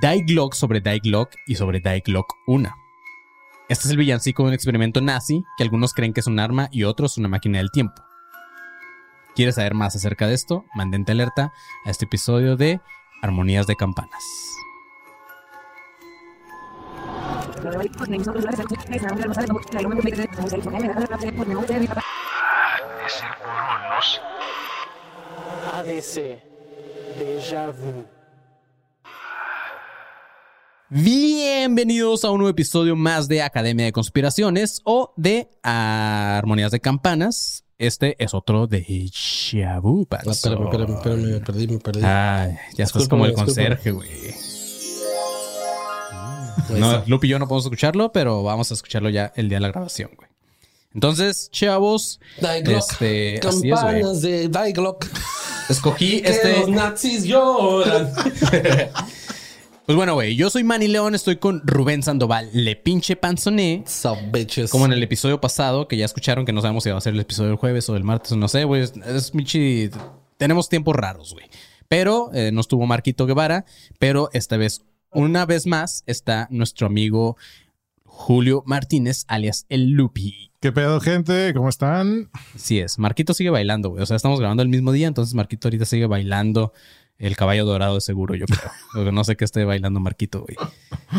Die Glock sobre Die Glock y sobre Die Glock 1. Este es el villancico de un experimento nazi que algunos creen que es un arma y otros una máquina del tiempo. ¿Quieres saber más acerca de esto? Mantente alerta a este episodio de Armonías de Campanas. ADC. Déjà vu. Bienvenidos a un nuevo episodio más de Academia de Conspiraciones o de Armonías de Campanas. Este es otro de Shabu. Ah, espérame, espérame, espérame, me perdí, me perdí. Ay, ya estás como el conserje, güey. Ahí No. Lupe y yo no podemos escucharlo, pero vamos a escucharlo ya el día de la grabación, güey. Entonces, chavos, este, así es, güey. De Die Glock. Escogí este. los nazis lloran. Pues bueno, güey, yo soy Manny León, estoy con Rubén Sandoval, le pinche panzoné. Sup, bitches. Como en el episodio pasado, que ya escucharon que no sabemos si va a ser el episodio del jueves o del martes, no sé, güey. Es, es michi- Tenemos tiempos raros, güey. Pero eh, no estuvo Marquito Guevara, pero esta vez, una vez más, está nuestro amigo Julio Martínez, alias el Lupi. ¿Qué pedo, gente? ¿Cómo están? Así es, Marquito sigue bailando, güey. O sea, estamos grabando el mismo día, entonces Marquito ahorita sigue bailando el caballo dorado de seguro, yo creo. No sé qué esté bailando Marquito, güey.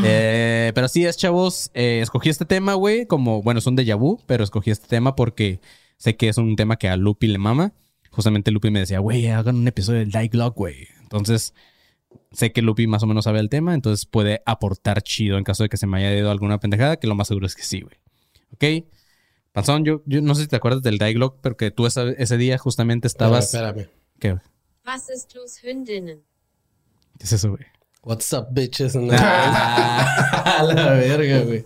Eh, pero así es, chavos. Eh, escogí este tema, güey, como, bueno, es un déjà vu, pero escogí este tema porque sé que es un tema que a Lupi le mama. Justamente Lupi me decía, güey, hagan un episodio del Die Glock, güey. Entonces, sé que Lupi más o menos sabe el tema, entonces puede aportar chido en caso de que se me haya ido alguna pendejada, que lo más seguro es que sí, güey. ¿Ok? Panzón, yo, yo no sé si te acuerdas del Die Glock, pero que tú esa- ese día justamente estabas... Espérame, espérame. ¿Qué, güey? Was ist los Hündinnen? ¿Qué es eso, güey? What's up, bitches? A la verga, güey.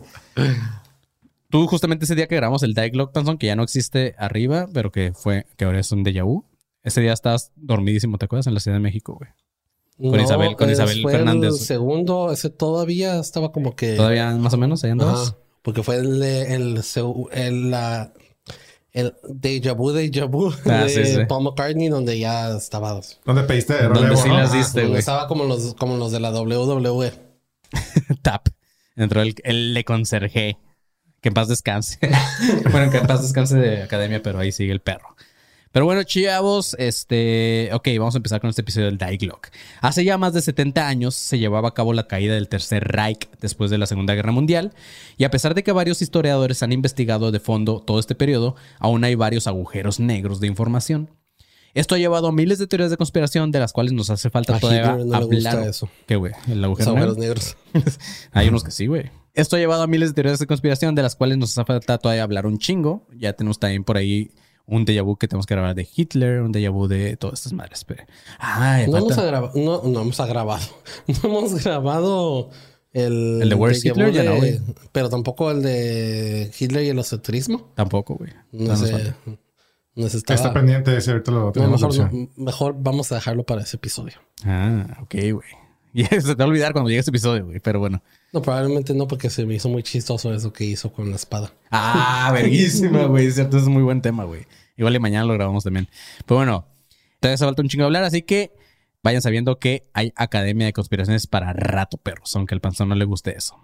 Tú justamente ese día que grabamos el Die Glock, Panzón, que ya no existe arriba, pero que fue, que ahora es un déjà vu. Ese día estabas dormidísimo, ¿te acuerdas? En la Ciudad de México, güey. Con Isabel- con eh, Isabel fue Fernández. El segundo, ese todavía estaba como que. Todavía más o menos, ahí andabas. Ajá, porque fue el, el, seu- el, la- el Deja Vu, Deja Vu Ah, de sí, sí. Paul McCartney, donde ya estaba. ¿Dónde pediste Donde sí las diste, donde güey. estaba como los, como los de la WWE. Tap. Entró el, el le conserje. Que en paz descanse. bueno, que en paz descanse de academia, pero ahí sigue el perro. Pero bueno, chavos, este. Ok, vamos a empezar con este episodio del Die Glock. Hace ya más de 70 años se llevaba a cabo la caída del Tercer Reich después de la Segunda Guerra Mundial. Y a pesar de que varios historiadores han investigado de fondo todo este periodo, aún hay varios agujeros negros de información. Esto ha llevado a miles de teorías de conspiración de las cuales nos hace falta A todavía le gusta hablar. eso. ¿Qué, güey? El Los agujero negro. agujeros negros. Hay unos que sí, güey. Esto ha llevado a miles de teorías de conspiración de las cuales nos hace falta todavía hablar un chingo. Ya tenemos también por ahí un déjà vu que tenemos que grabar de Hitler, un déjà vu de todas estas madres. Pero... Ay, No falta- hemos, agrava- no, no hemos grabado. No hemos grabado el. ¿El de Vu Hitler? Ya no, de- güey. Pero tampoco el de Hitler y el esoterismo. Tampoco, güey. No nos sé. falta. Nos estaba- Está pendiente, si ahorita lo No, tenemos. mejor, no, mejor vamos a dejarlo para ese episodio. Ah, ok, güey. Y se te va a olvidar cuando llegue este episodio, güey. Pero bueno. No, probablemente no, porque se me hizo muy chistoso eso que hizo con la espada. Ah, verguísima, güey. Es cierto, es un muy buen tema, güey. Igual y mañana lo grabamos también. Pero bueno, todavía se falta un chingo hablar, así que vayan sabiendo que hay Academia de Conspiraciones para rato, perros, aunque al panzón no le guste eso.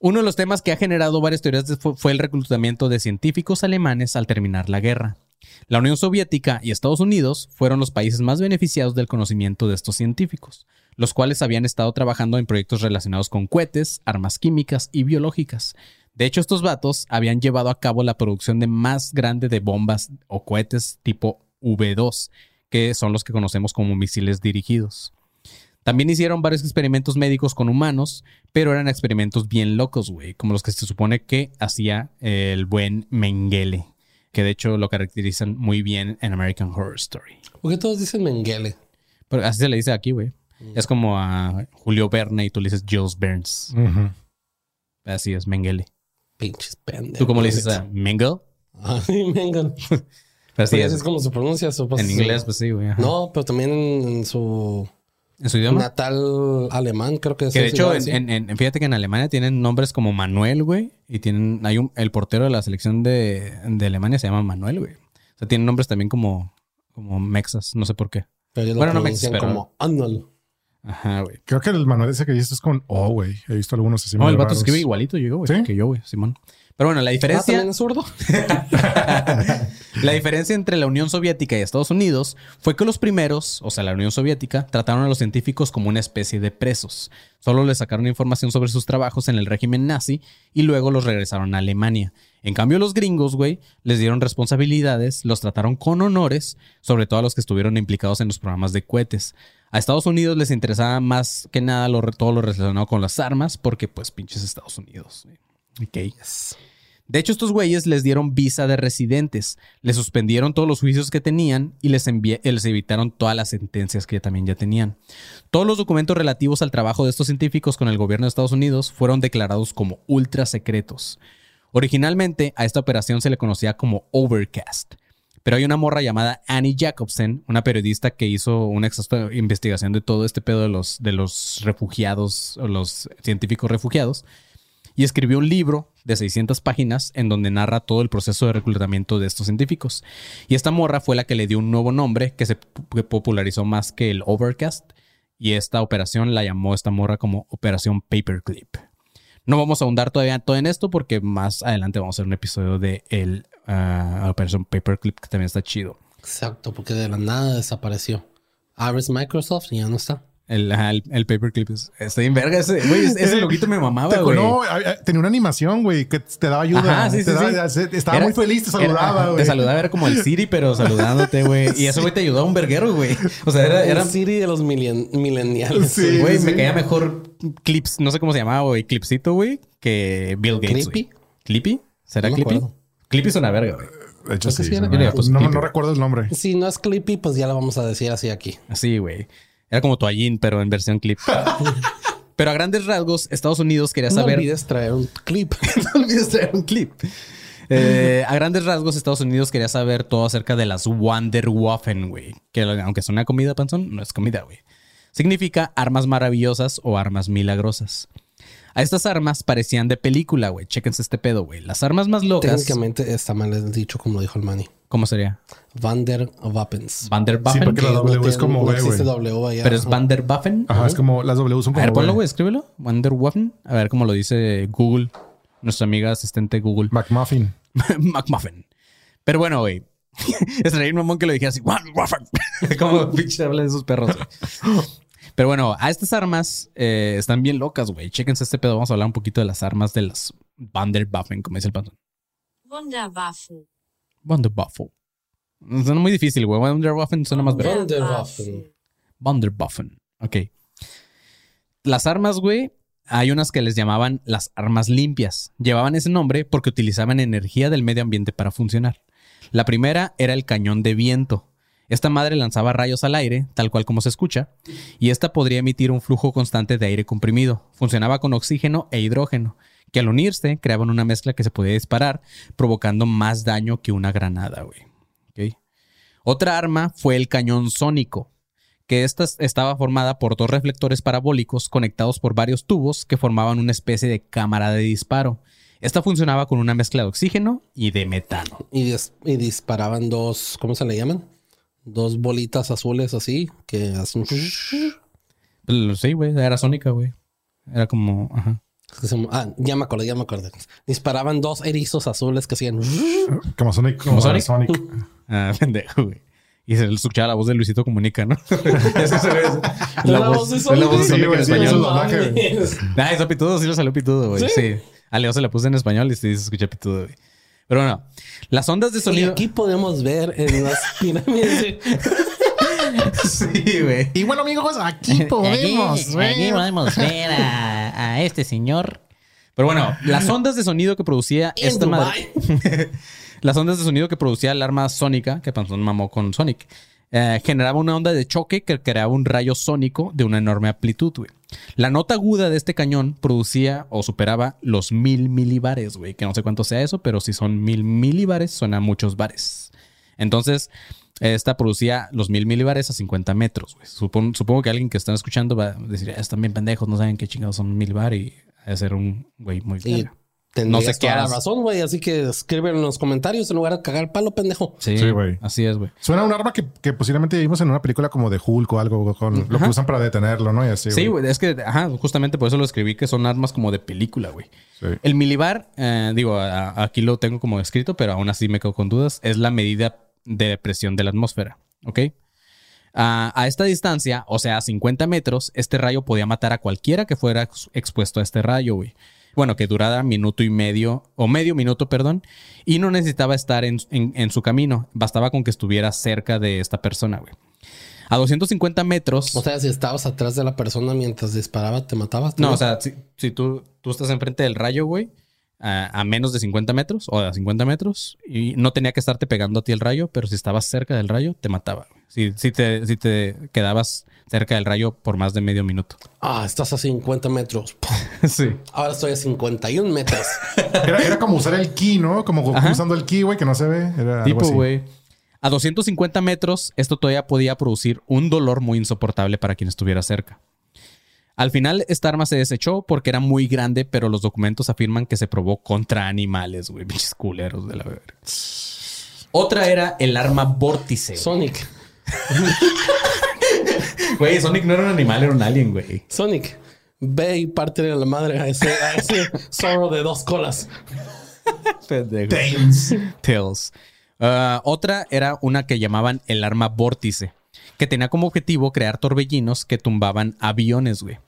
Uno de los temas que ha generado varias teorías fue el reclutamiento de científicos alemanes al terminar la guerra. La Unión Soviética y Estados Unidos fueron los países más beneficiados del conocimiento de estos científicos, los cuales habían estado trabajando en proyectos relacionados con cohetes, armas químicas y biológicas. De hecho, estos vatos habían llevado a cabo la producción de más grande de bombas o cohetes tipo V2, que son los que conocemos como misiles dirigidos. También hicieron varios experimentos médicos con humanos, pero eran experimentos bien locos, güey, como los que se supone que hacía el buen Mengele, que de hecho lo caracterizan muy bien en American Horror Story. ¿Por qué todos dicen Mengele? Pero así se le dice aquí, güey. Es como a Julio Verne y tú le dices Jules Burns. Así es, Mengele. Pinches pendejos. ¿Tú cómo le dices a Mengele? Ah, sí, Mengele. Pero así Pero es. es como se pronuncia. su- En inglés, pues sí, güey. ajá. No, pero también en, su ¿En su idioma? natal alemán, creo que es Que de hecho, en, sí. en- en- fíjate que en Alemania tienen nombres como Manuel, güey. Y tienen, hay un, el portero de la selección de, de Alemania se llama Manuel, güey. O sea, tienen nombres también como, como mexas, no sé por qué. Pero bueno, lo no me pronuncian espero. como Arnold. Ajá, güey. Creo que el manual ese que dices es con O, güey. He visto algunos así. No, el vato raros. escribe igualito yo, güey. ¿Sí? Que yo, güey, Simón. Pero bueno, la Ah, diferencia... ¿también es zurdo? La diferencia entre la Unión Soviética y Estados Unidos fue que los primeros, o sea, la Unión Soviética, trataron a los científicos como una especie de presos. Solo les sacaron información sobre sus trabajos en el régimen nazi y luego los regresaron a Alemania. En cambio, los gringos, güey, les dieron responsabilidades, los trataron con honores, sobre todo a los que estuvieron implicados en los programas de cohetes. A Estados Unidos les interesaba más que nada lo, todo lo relacionado con las armas, porque pues pinches Estados Unidos. De hecho, estos güeyes les dieron visa de residentes, les suspendieron todos los juicios que tenían y les, eh, les evitaron todas las sentencias que también ya tenían. Todos los documentos relativos al trabajo de estos científicos con el gobierno de Estados Unidos fueron declarados como ultra secretos. Originalmente a esta operación se le conocía como Overcast, pero hay una morra llamada Annie Jacobsen, una periodista que hizo una exhausta investigación de todo este pedo de los, de los refugiados, o los científicos refugiados, y escribió un libro de 600 páginas en donde narra todo el proceso de reclutamiento de estos científicos. Y esta morra fue la que le dio un nuevo nombre que se popularizó más que el Overcast. Y esta operación la llamó esta morra como Operación Paperclip. No vamos a ahondar todavía todo en esto porque más adelante vamos a hacer un episodio de el, ah, Operación Paperclip que también está chido. Exacto, porque de la nada desapareció. Abres Microsoft y ya no está. El, el, el Paperclip es, está bien verga. Ese, güey, ese loguito me mamaba, güey. no, tenía una animación, güey, que te daba ayuda. Ajá, sí, Te sí, daba- sí. se- Estaba Era- muy feliz, te saludaba, güey. Te saludaba, era como el Siri, pero saludándote, güey. Y eso, güey, te ayudaba un verguero, güey. O sea, era, era El Siri de los millen- millennials. Sí. güey, me caía mejor Clips, no sé cómo se llamaba, güey, Clipsito, güey, que Bill Gates. ¿Clippy? güey. ¿Clippy? ¿Será No Clippy? acuerdo. Clippy es una verga, güey. De hecho, sí. era- no, no recuerdo el nombre. Si no es Clippy, pues ya lo vamos a decir así aquí. Así, güey. Era como toallín, pero en versión clip. pero a grandes rasgos, Estados Unidos quería No saber. olvides traer un clip. no olvides traer un clip. Eh, a grandes rasgos, Estados Unidos quería saber todo acerca de las Wonderwaffen, güey. Que aunque suena comida, panzón, no es comida, güey. Significa armas maravillosas o armas milagrosas. A estas armas parecían de película, güey. Chéquense este pedo, güey. Las armas más locas. Técnicamente está mal dicho como lo dijo el Manny. ¿Cómo sería? Van der Wappens. Sí, Vanderwaffen. porque la Que no W es como existe güey. W allá. pero es Vanderwaffen. Ajá, es como las W son A como ver, ponlo, güey, escríbelo. Vanderwaffen. A ver cómo lo dice Google. Nuestra amiga asistente Google. McMuffin. McMuffin. Pero bueno, güey. Estaría un mamón que lo dijera así. "Vanderwaffen". Como pinche habla de esos perros. güey. Pero bueno, a estas armas eh, están bien locas, güey. Chéquense este pedo. Vamos a hablar un poquito de las armas de las Vanderwaffen, como dice el panzón. Wunderwaffen. Vanderwaffen. Suena muy difícil, güey. Vanderwaffen suena más verga. Vanderwaffen. Ok. Las armas, güey, hay unas que les llamaban las armas limpias. Llevaban ese nombre porque utilizaban energía del medio ambiente para funcionar. La primera era el cañón de viento. Esta madre lanzaba rayos al aire, tal cual como se escucha, y esta podría emitir un flujo constante de aire comprimido. Funcionaba con oxígeno e hidrógeno, que al unirse creaban una mezcla que se podía disparar, provocando más daño que una granada, güey. Otra arma fue el cañón sónico, que esta estaba formada por dos reflectores parabólicos conectados por varios tubos que formaban una especie de cámara de disparo. Esta funcionaba con una mezcla de oxígeno y de metano. Y, dis- y disparaban dos, ¿cómo se le llaman? Dos bolitas azules así que hacen. Sí, güey, era sónica, güey. Era como, ajá. Ah, ya me acordé, ya me acordé. Disparaban dos erizos azules que hacían. Como Sonic. ¿Como Sonic? Sonic. Ah, pendejo, güey. Y se le escuchaba la voz de Luisito Comunica, ¿no? Eso se ve. La, voz, es la voz de Sí, Sonic en sí, español. eso es. Ah, eso pitudo, sí lo salió pitudo, güey. Sí. A Leo se la puse en español y sí se escucha pitudo, güey. Pero bueno, las ondas de Y sonido. aquí podemos ver en las pirámides. sí, güey. Y bueno, amigos, aquí podemos aquí, ver. aquí podemos ver a, a este señor. Pero bueno, las ondas de sonido que producía esta madre. Las ondas de sonido que producía el arma sónica, que Panzón mamó con Sonic, eh, generaba una onda de choque que creaba un rayo sónico de una enorme amplitud, güey. La nota aguda de este cañón producía o superaba los mil milibares, güey. Que no sé cuánto sea eso, pero si son mil milibares, suena a muchos bares. Entonces, esta producía los mil milibares a 50 metros, güey. Supon- supongo que alguien que están escuchando va a decir, "Ah, están bien pendejos, no saben qué chingados son milibar y a ser un güey muy Y verga". Tendrías no sé qué la razón, güey. Así que escriben en los comentarios en lugar de cagar palo, pendejo. Sí, Sí, güey. Así es, güey. Suena a un arma que, que posiblemente vimos en una película como de Hulk o algo, con lo que usan para detenerlo, ¿no? Y así, Sí, güey. Es que, ajá, justamente por eso lo escribí que son armas como de película, güey. Sí. El milibar, eh, digo, a- aquí lo tengo como escrito, pero aún así me quedo con dudas. Es la medida de presión de la atmósfera, ¿ok? A- a esta distancia, o sea, a 50 metros, este rayo podía matar a cualquiera que fuera ex- expuesto a este rayo, güey. Bueno, que durara minuto y medio, o medio minuto, perdón, y no necesitaba estar en, en- en su camino. Bastaba con que estuviera cerca de esta persona, güey. A 250 metros. O sea, si estabas atrás de la persona mientras disparaba, te matabas. No, ¿no? o sea, si, si tú, tú estás enfrente del rayo, güey, a, a menos de 50 metros o a 50 metros, y no tenía que estarte pegando a ti el rayo, pero si estabas cerca del rayo, te mataba. Si, si, te, si te quedabas cerca del rayo por más de medio minuto. Ah, estás a 50 metros. sí. Ahora estoy a 51 metros. Era, era como usar el ki, ¿no? Como Ajá. usando el ki, güey, que no se ve. Era Tipo, güey. A 250 metros, esto todavía podía producir un dolor muy insoportable para quien estuviera cerca. Al final, esta arma se desechó porque era muy grande, pero los documentos afirman que se probó contra animales, güey. Pinches culeros de la verga. Otra era el arma vórtice. Sonic. Güey, Sonic no era un animal, era un alien, güey. Sonic. Ve y parte de la madre a ese, a ese zorro de dos colas. Tails. Ah, otra era una que llamaban el arma vórtice, que tenía como objetivo crear torbellinos que tumbaban aviones, güey.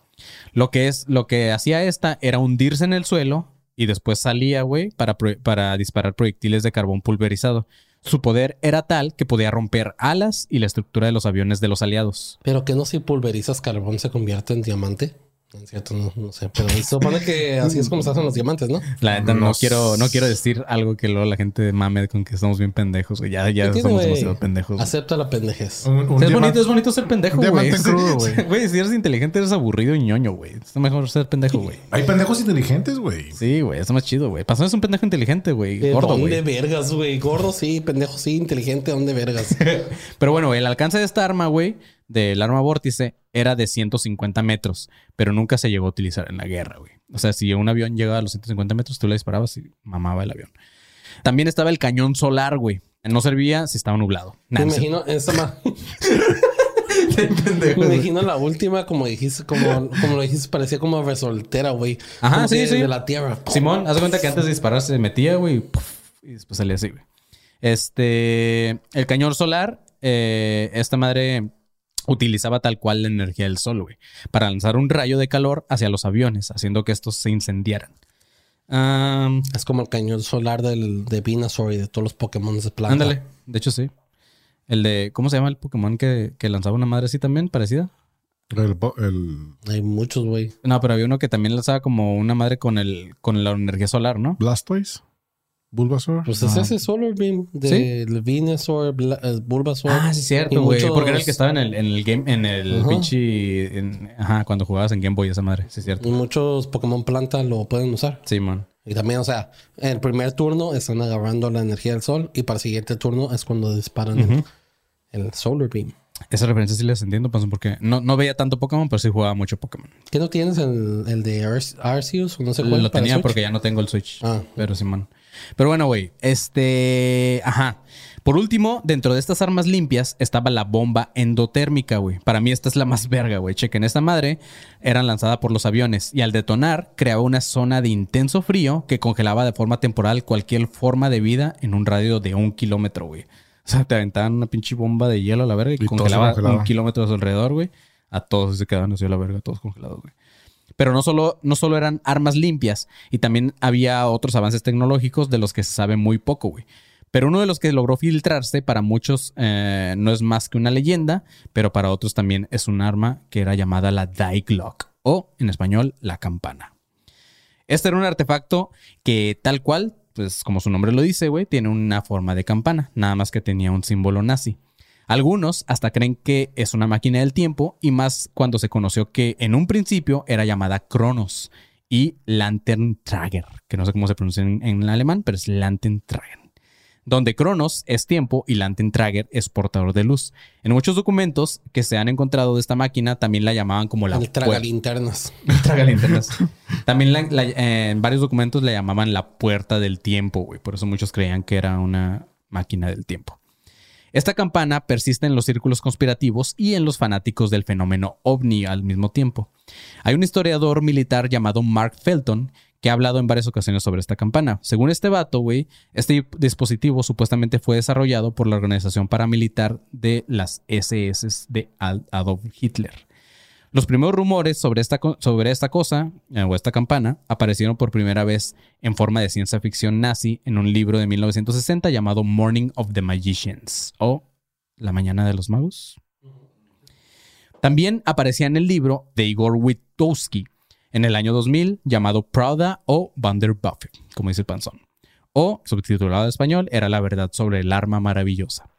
Lo que es, lo que hacía esta era hundirse en el suelo y después salía, güey, para, para disparar proyectiles de carbón pulverizado. Su poder era tal que podía romper alas y la estructura de los aviones de los aliados. Pero que no si pulverizas carbón se convierte en diamante. No es cierto, no, no sé. Pero se supone que así es como se hacen los diamantes, ¿no? La neta, no, No quiero, no quiero decir algo que luego la gente mame con que estamos bien pendejos. güey. Ya, ya ¿Qué tiene, somos demasiado pendejos. Acepta la pendejez. Un, un es bonito, es bonito ser pendejo, güey. güey. Güey, si eres inteligente, eres aburrido y ñoño, güey. Es mejor ser pendejo, güey. Hay pendejos inteligentes, güey. Sí, güey, está más chido, güey. Pasó es un pendejo inteligente, güey. ¿De Gordo, ¿Dónde vergas, güey? Gordo sí, pendejo sí, inteligente, ¿dónde vergas? Pero bueno, el alcance de esta arma, güey, del arma vórtice, era de 150 metros, pero nunca se llegó a utilizar en la guerra, güey. O sea, si un avión llegaba a los 150 metros, tú le disparabas y mamaba el avión. También estaba el cañón solar, güey. No servía si estaba nublado. Me imagino esa ma- Me imagino la última, como dijiste, como, como lo dijiste, parecía como resoltera, güey. Ajá, Como sí, que sí. De la tierra. Simón, haz de cuenta que antes de disparar se metía, güey, y después salía así, güey. Este, el cañón solar, eh, esta madre utilizaba tal cual la energía del sol, güey, para lanzar un rayo de calor hacia los aviones, haciendo que estos se incendiaran. Es como el cañón solar del, de Venusaur y de todos los Pokémon de planta. ándale, de hecho sí. El de, ¿cómo se llama el Pokémon que, que lanzaba una madre así también, parecida? El, bo- el Hay muchos, güey. No, pero había uno que también lanzaba como una madre con el, con la energía solar, ¿no? Blastoise. Bulbasaur. Pues es Ah. ese Solar Beam de ¿Sí? Venusaur, Bla- eh, Bulbasaur. Ah, sí, cierto, güey. muchos- Porque era el que estaba en el, en el game, en el Ajá. pinche. en- ajá, cuando jugabas en Game Boy, esa madre. Sí, es cierto. Y muchos Pokémon planta lo pueden usar. Sí, man. Y también, o sea, en el primer turno están agarrando la energía del sol y para el siguiente turno es cuando disparan el- el, Solar Beam. Esa referencia sí las entiendo, pues, porque no, no veía tanto Pokémon, pero sí jugaba mucho Pokémon. ¿Qué no tienes el, el de Ar- Arceus o no sé cuál? Lo tenía Switch? porque ya no tengo el Switch. Ah. Pero sí, man. Pero bueno, güey. Este. Ajá. Por último, dentro de estas armas limpias estaba la bomba endotérmica, güey. Para mí esta es la más verga, güey. Chequen, esta madre era lanzada por los aviones y al detonar creaba una zona de intenso frío que congelaba de forma temporal cualquier forma de vida en un radio de un kilómetro, güey. O sea, te aventaban una pinche bomba de hielo a la verga y, congelaba, congelaba. un kilómetro a su alrededor, güey. A todos se quedaban así a la verga, todos congelados, güey. Pero no solo, no solo eran armas limpias, y también había otros avances tecnológicos de los que se sabe muy poco, güey. Pero uno de los que logró filtrarse para muchos eh, no es más que una leyenda, pero para otros también es un arma que era llamada la Die Glock, o en español, la campana. Este era un artefacto que tal cual, pues como su nombre lo dice, güey, tiene una forma de campana, nada más que tenía un símbolo nazi. Algunos hasta creen que es una máquina del tiempo y más cuando se conoció que en un principio era llamada Kronos y Lanterntrager, que no sé cómo se pronuncia en, en alemán, pero es Lanterntrager. donde Cronos es tiempo y Lantentrager es portador de luz. En muchos documentos que se han encontrado de esta máquina también la llamaban como la El traga puer- linternas. Tragalinternas. También la- la- eh, en varios documentos le llamaban la puerta del tiempo, güey. Por eso muchos creían que era una máquina del tiempo. Esta campana persiste en los círculos conspirativos y en los fanáticos del fenómeno ovni al mismo tiempo. Hay un historiador militar llamado Mark Felton que ha hablado en varias ocasiones sobre esta campana. Según este vato, este dispositivo supuestamente fue desarrollado por la organización paramilitar de las SS de Ad- Adolf Hitler. Los primeros rumores sobre esta, sobre esta cosa, eh, o esta campana, aparecieron por primera vez en forma de ciencia ficción nazi en un libro de 1960 llamado Morning of the Magicians, o La Mañana de los Magos. También aparecía en el libro de Igor Witowski en el año 2000 llamado Prada o Vanderbuffet, como dice el panzón. O, subtitulado en español, era la verdad sobre el arma maravillosa.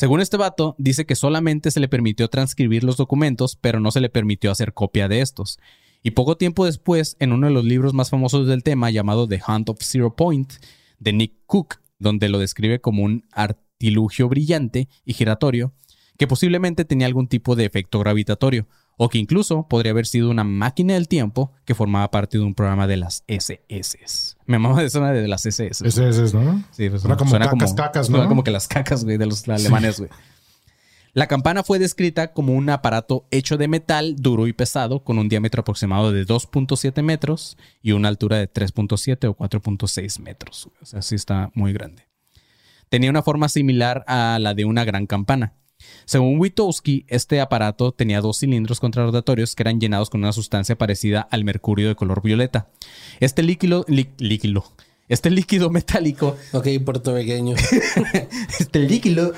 Según este vato, dice que solamente se le permitió transcribir los documentos, pero no se le permitió hacer copia de estos. Y poco tiempo después, en uno de los libros más famosos del tema, llamado The Hunt of Zero Point, de Nick Cook, donde lo describe como un artilugio brillante y giratorio, que posiblemente tenía algún tipo de efecto gravitatorio, o que incluso podría haber sido una máquina del tiempo que formaba parte de un programa de las SS. Me mama de zona de las SS. Es, ¿no? Sí, pues, Suena como cacas, cacas, suena ¿no? como que las cacas, güey, de los alemanes, güey. La campana fue descrita como un aparato hecho de metal duro y pesado con un diámetro aproximado de 2.7 metros y una altura de 3.7 o 4.6 metros. O sea, sí está muy grande. Tenía una forma similar a la de una gran campana. Según Witowski, este aparato tenía dos cilindros contrarrotatorios que eran llenados con una sustancia parecida al mercurio de color violeta. Este líquido, lí- líquido, este líquido metálico Ok, puertorriqueño. este líquido.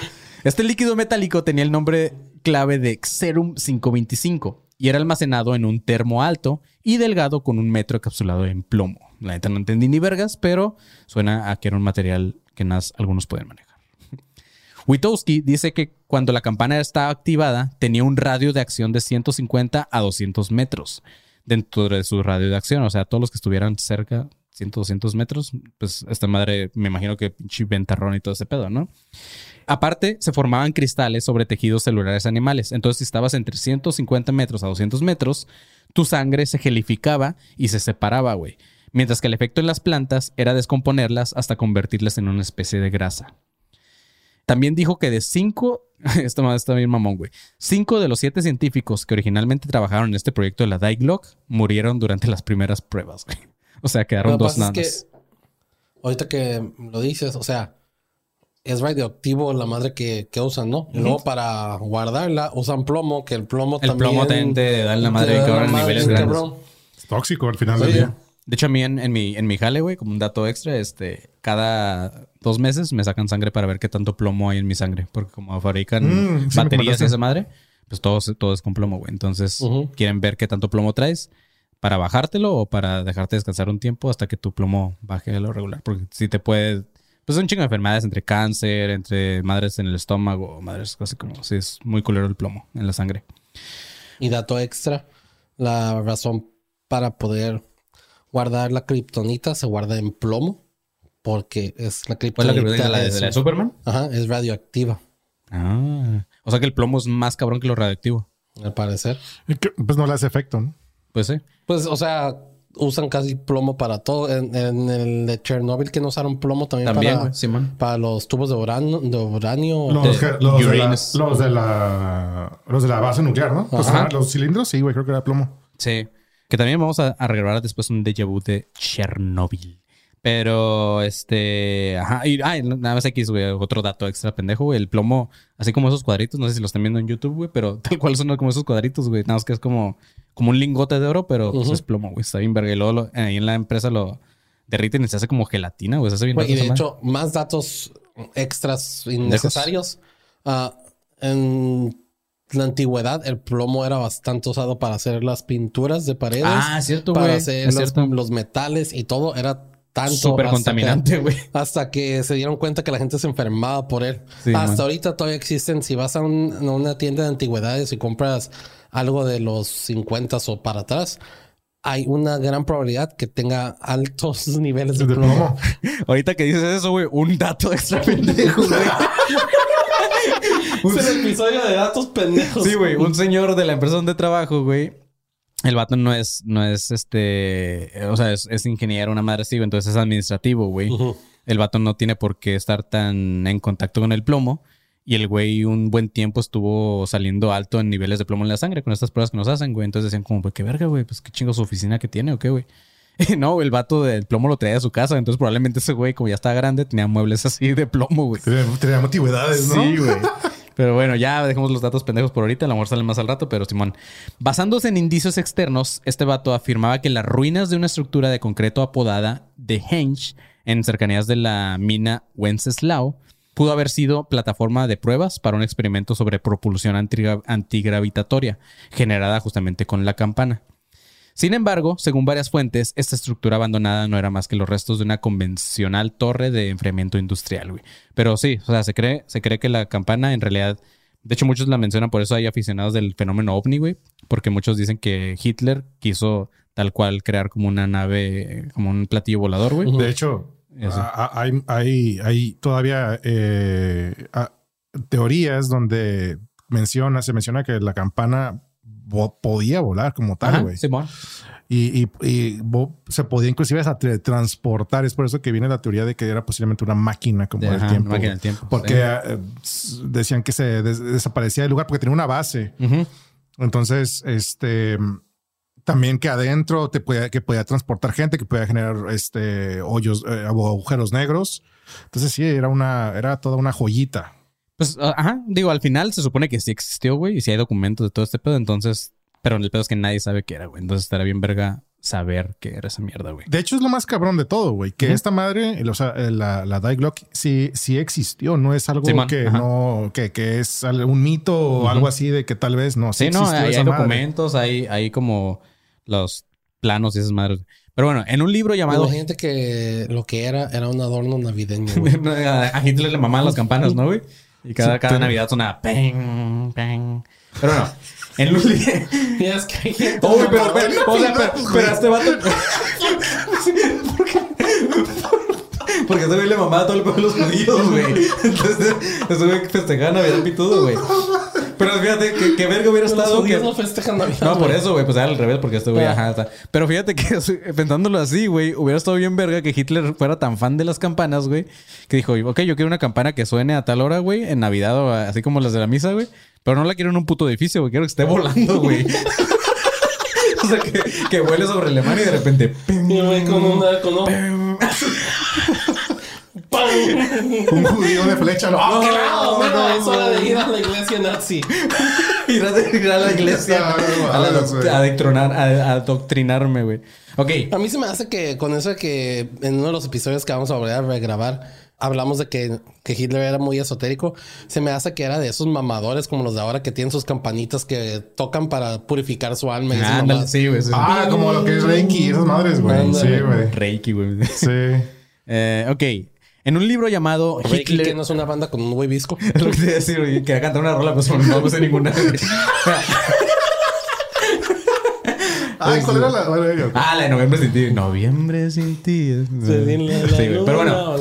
Este líquido metálico tenía el nombre clave de Xerum 525 y era almacenado en un termo alto y delgado con un metro encapsulado en plomo. La neta no entendí ni vergas, pero suena a que era un material que nas- algunos pueden manejar. Witowski dice que cuando la campana estaba activada tenía un radio de acción de 150 a 200 metros dentro de su radio de acción. O sea, todos los que estuvieran cerca, 100, 200 metros, pues esta madre me imagino que pinche ventarrón y todo ese pedo, ¿no? Aparte, se formaban cristales sobre tejidos celulares animales. Entonces, si estabas entre 150 metros a 200 metros, tu sangre se gelificaba y se separaba, güey. Mientras que el efecto en las plantas era descomponerlas hasta convertirlas en una especie de grasa. También dijo que de cinco, esto más está bien mamón, güey. Cinco de los siete científicos que originalmente trabajaron en este proyecto de la Diglog murieron durante las primeras pruebas, güey. O sea, quedaron que dos es que ahorita que lo dices, o sea, es radioactivo la madre que, que usan, ¿no? Y luego para guardarla usan plomo, que el plomo El también. plomo también te da la madre en madre niveles grandes. cabrón. Es tóxico al final del día. De hecho, a mí en, en mi, en mi jale, güey, como un dato extra, este, cada dos meses me sacan sangre para ver qué tanto plomo hay en mi sangre. Porque como fabrican Mm, sí baterías y esa madre, pues todo, todo es con plomo, güey. Entonces, quieren ver qué tanto plomo traes para bajártelo o para dejarte descansar un tiempo hasta que tu plomo baje a lo regular. Porque si te puede... Pues un chingo de enfermedades entre cáncer, entre madres en el estómago, madres así como... Sí, es muy culero el plomo en la sangre. Y dato extra, la razón para poder guardar la kriptonita se guarda en plomo, porque es la ¿Cuál es la kriptonita. la de, es- de la de Superman? Ajá, es radioactiva, Ah. O sea que el plomo es más cabrón que lo radioactivo. al parecer. Pues no le hace efecto, ¿no? Pues sí. Pues, o sea, usan casi plomo para todo. En, en el de Chernobyl que no usaron plomo también, También, para, los tubos de uranio. De uranio Los, De que- los, de la, los de la los de la base nuclear, ¿no? Los, Ajá. los cilindros, sí, güey, creo que era plomo. Sí. Que también vamos a, a regrabar después un déjà vu de Chernobyl. Pero, este... Ajá. Y, ay, nada más X, güey. Otro dato extra pendejo, güey. El plomo, así como esos cuadritos, no sé si los están viendo en YouTube, güey, pero tal cual son como esos cuadritos, güey. Nada más que es como, como un lingote de oro, pero pues, Ujú. es plomo, güey. Está bien verga. Y luego lo- ahí en la empresa lo derriten y se hace como gelatina, güey. Se hace bien Güey, y de hecho, más datos extras innecesarios. Ah, en la antigüedad, el plomo era bastante usado para hacer las pinturas de paredes. Ah, cierto, Para hacer los, cierto. los metales y todo. Era tanto. Súper contaminante, güey. Hasta que se dieron cuenta que la gente se enfermaba por él. Sí, hasta man. ahorita todavía existen. Si vas a, un- a una tienda de antigüedades y compras algo de los 50 o para atrás, hay una gran probabilidad que tenga altos niveles de De plomo. plomo. Ahorita que dices eso, güey, un dato extra pendejo, güey. Es el episodio de datos pendejos. Sí, güey. Un señor de la empresa donde trabajo, güey. El vato no es, no es este, o sea, es, es ingeniero, una madre así, güey, entonces es administrativo, güey. El vato no tiene por qué estar tan en contacto con el plomo. Y el güey un buen tiempo estuvo saliendo alto en niveles de plomo en la sangre con estas pruebas que nos hacen, güey. Entonces decían como, pues qué verga, güey, pues qué chingo su oficina que tiene o qué, güey. Y no, el vato del plomo lo traía a su casa. Entonces probablemente ese güey, como ya estaba grande, tenía muebles así de plomo, güey. Tenía, tenía antigüedades, ¿no? Sí, güey. Pero bueno, ya dejemos los datos pendejos por ahorita. El amor sale más al rato, pero Simón. Basándose en indicios externos, este vato afirmaba que las ruinas de una estructura de concreto apodada de Henge, en cercanías de la mina Wenceslao, pudo haber sido plataforma de pruebas para un experimento sobre propulsión antigra- antigravitatoria, generada justamente con la campana. Sin embargo, según varias fuentes, esta estructura abandonada no era más que los restos de una convencional torre de enfriamiento industrial, güey. Pero sí, o sea, se cree, se cree que la campana en realidad, de hecho muchos la mencionan, por eso hay aficionados del fenómeno ovni, güey, porque muchos dicen que Hitler quiso tal cual crear como una nave, como un platillo volador, güey. De hecho, Eso. a- a- hay, hay, hay todavía eh, a- teorías donde menciona, se menciona que la campana podía volar como tal, güey. Y, y- y se podía inclusive hasta transportar. Es por eso que viene la teoría de que era posiblemente una máquina como del Ajá, tiempo. máquina del tiempo, Porque sí. eh, decían que se des- desaparecía del lugar porque tenía una base. Ujú. Entonces, este también que adentro te podía, que podía transportar gente, que podía generar este hoyos, eh, agujeros negros. Entonces, sí, era una, era toda una joyita. Pues, a- ajá, digo, al final se supone que sí existió, güey, y sí hay documentos de todo este pedo, entonces, pero el pedo es que nadie sabe qué era, güey. Entonces estaría bien verga saber qué era esa mierda, güey. De hecho, es lo más cabrón de todo, güey. Que esta madre, o sea, la, la Die Glock, sí, sí existió. No es algo que ajá. no, que, que es un mito o algo así de que tal vez no. Sí, no, existió hay, esa hay madre. documentos, hay, hay como los planos y esas madres. Pero bueno, en un libro llamado... Imagínate que lo que era era un adorno navideño. güey. a Hitler le mamaban las campanas, ¿no, güey? Y cada, cada Navidad sonaba... Peng, peng. Pero no, en. Y es que hay gente- Uy, pero, pero, o sea, pero, pero a este vato. ¿Por qué? Porque ese güey le mamaba todo el pueblo de los judíos, güey. Entonces, ese güey festejaba Navidad pitudo, güey. Pero fíjate que, que verga hubiera Los estado que. judíos no festejan Navidad. No, por eso, güey, pues era al revés, porque este güey, ajá, está. Pero fíjate que pensándolo así, güey, hubiera estado bien verga que Hitler fuera tan fan de las campanas, güey, que dijo, ok, yo quiero una campana que suene a tal hora, güey, en Navidad o así como las de la misa, güey, pero no la quiero en un puto edificio, güey, quiero que esté volando, güey. o sea, que, que vuele sobre Alemania y de repente, ¡pim! Y güey con una. Con un... Un judío de flecha. No, No, no, no, no, es hora de ir a la iglesia nazi. ir a, ir a la iglesia Ah, a, la doc- a a- a adoctrinarme, güey. Ok. A mí se me hace que con eso de que en uno de los episodios que vamos a volver a regrabar, hablamos de que, que Hitler era muy esotérico. Se me hace que era de esos mamadores como los de ahora que tienen sus campanitas que tocan para purificar su alma. Y esas Ándale, mamadas. sí, güey. sí. Ah, como lo que es Reiki esas madres, güey. Sí, güey. Reiki, güey. Sí. Eh, ok. En un libro llamado Reiki, Hitler... que no es una banda con un güey visco. Es lo que te iba a decir. Quería cantar una rola, pero no me sé ninguna. Ay, ¿cuál era la? bueno, yo- ah, la de Noviembre sin ti. Noviembre sin ti. Sí, güey. Pero bueno,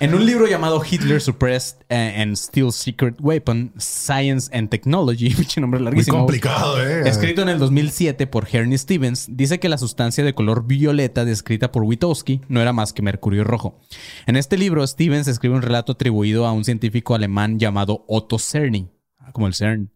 en un libro llamado Hitler Suppressed eh, and Still Secret Weapon, Science and Technology, pinche nombre Muy larguísimo. complicado, eh. Escrito en el 2007 por Ernie Stevens, dice que la sustancia de color violeta descrita por Witowski no era más que mercurio rojo. En este libro, Stevens escribe un relato atribuido a un científico alemán llamado Otto Cerny, ah, como el CERN,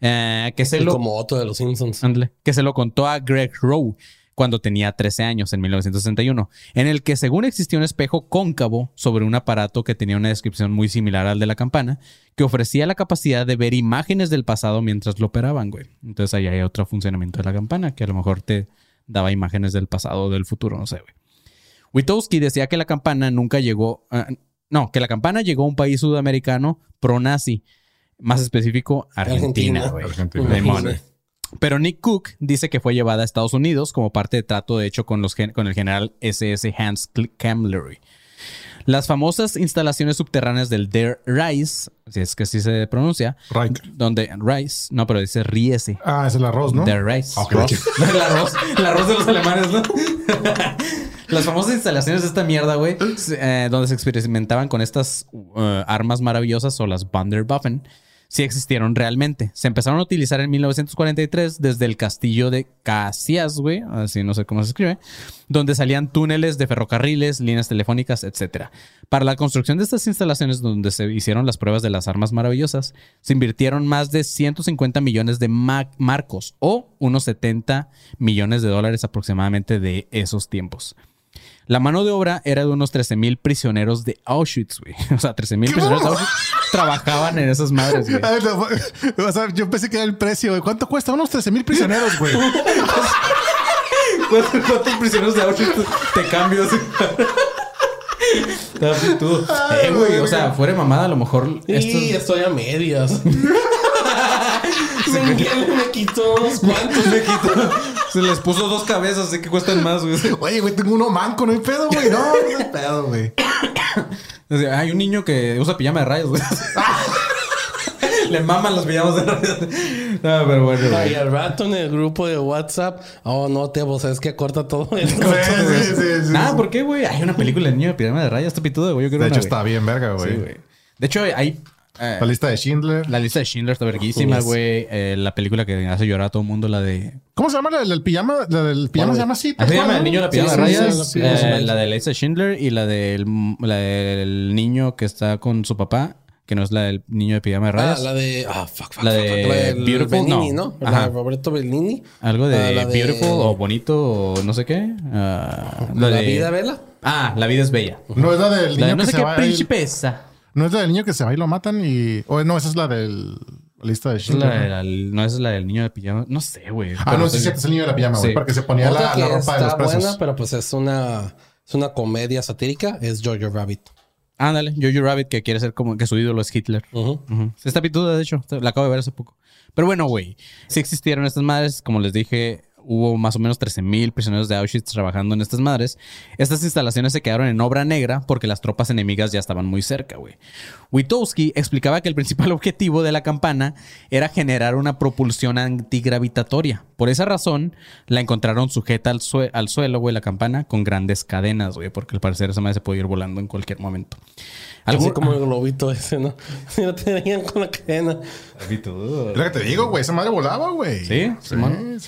eh, que, se lo, como otro de los Simpsons. que se lo contó a Greg Rowe cuando tenía 13 años, en 1961, en el que según existía un espejo cóncavo sobre un aparato que tenía una descripción muy similar al de la campana, que ofrecía la capacidad de ver imágenes del pasado mientras lo operaban, güey. Entonces ahí hay otro funcionamiento de la campana, que a lo mejor te daba imágenes del pasado o del futuro, no sé, güey. Witowski decía que la campana nunca llegó, ah, no, que la campana llegó a un país sudamericano pro-nazi, más específico, Argentina, Argentina. güey. Pero Nick Cook dice que fue llevada a Estados Unidos como parte de trato de hecho con, los, gen- con el general SS Hans Camilleri. Las famosas instalaciones subterráneas del Der Reis, si es que así se pronuncia, Reich. donde Reis, no, pero dice Riese. Ah, es el arroz, ¿no? Der Reis. Ok. Ross. el arroz. El arroz de los alemanes, ¿no? Las famosas instalaciones de esta mierda, güey, eh, donde se experimentaban con estas uh, armas maravillosas o las Wunderwaffen, sí existieron realmente. Se empezaron a utilizar en 1943 desde el castillo de Casillas, güey, así no sé cómo se escribe, donde salían túneles de ferrocarriles, líneas telefónicas, etc. Para la construcción de estas instalaciones donde se hicieron las pruebas de las armas maravillosas, se invirtieron más de 150 millones de ma- marcos o unos 70 millones de dólares aproximadamente de esos tiempos. La mano de obra era de unos 13 mil prisioneros de Auschwitz, güey. O sea, 13 mil prisioneros de Auschwitz trabajaban en esas madres, güey. No, o sea, yo pensé que era el precio, güey. ¿Cuánto cuesta? Unos 13 mil prisioneros, güey. ¿Cuántos, cuántos prisioneros de Auschwitz te cambios? tú. Eh, güey, o sea, fuera de mamada, a lo mejor. Estos- estoy a medias. Miguel me quitó unos cuantos. Me quitó- Se les puso dos cabezas, así que cuestan más, güey. Oye, güey, tengo uno manco, no hay pedo, güey. No, no hay pedo, güey. Hay un niño que usa pijama de rayos, güey. Le maman los pijamas de rayos. No, pero bueno, Y güey. al rato en el grupo de WhatsApp. Oh, no, te vos sabes que corta todo esto. Sí, sí, sí, sí. Nada, ¿por qué, güey? Hay una película de niño de pijama de rayas, está pituda, güey. Yo quiero De una, hecho, güey. está bien verga, Sí, güey. güey. De hecho, hay. Eh, La lista de Schindler. la lista de Schindler está verguísima, güey. Eh, la película que hace llorar a todo el mundo, la de. ¿Cómo se llama la del pijama? La del pijama ¿Cuál, se llama así. Así se llama ¿cuál, el niño de la pijama sí, de sí, rayas. sí, eh, sí, sí. la de Lisa Schindler y la del, la del niño que está con su papá, que no es la del niño de pijama de Ah, rayas. la de. Ah, fuck, fuck. La fuck, de fuck, Beautiful, no. ¿no? La de Roberto Bellini. Algo de, Ah, la de- Beautiful o Bonito o no sé qué. Ah, La, de- vida, vela. Ah, La vida es bella. No es la del La de niño no que sé se qué va y- principesa. No es la del niño que se va y lo matan y... O no, esa es la del... La lista de Es Schindler. la de ¿no? la- no es la del niño de pijama. No sé, güey. Ah, no, sí, sí, es el niño de la pijama, güey. Sí. Porque se ponía Otra la, que la ropa de los está presos. buena, pero pues es una, es una comedia satírica. Es Jojo Rabbit. Ándale, Jojo Rabbit que quiere ser como que su ídolo es Hitler. Sí, Está pituda, de hecho. La acabo de ver hace poco. Pero bueno, güey. Si existieron estas madres, como les dije, hubo más o menos 13.000 prisioneros de Auschwitz trabajando en estas madres. Estas instalaciones se quedaron en obra negra porque las tropas enemigas ya estaban muy cerca, güey. Witowski explicaba que el principal objetivo de la campana era generar una propulsión antigravitatoria. Por esa razón, la encontraron sujeta al, sue- al suelo, güey, la campana, con grandes cadenas, güey, porque al parecer esa madre se podía ir volando en cualquier momento. Así Algún- como el globito ese, ¿no? Si no te veían con la cadena. Es lo que te digo, güey. Esa madre volaba, güey. Sí, Simón.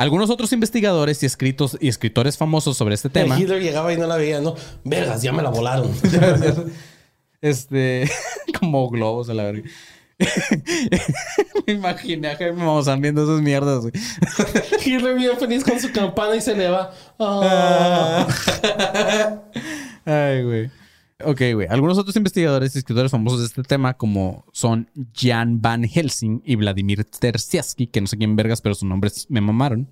Algunos otros investigadores y escritos y escritores famosos sobre este tema. Hitler llegaba y no la veía, ¿no? Vergas, ya me la volaron. este, como globos a la verga. Me imaginé a Jaime Maussan viendo esas mierdas, güey. Hitler bien feliz con su campana y se le va. Ah. Ay, güey. Ok, güey. Algunos otros investigadores y escritores famosos de este tema, como son Jan Van Helsing y Vladimir Terziaski, que no sé quién vergas, pero sus nombres me mamaron.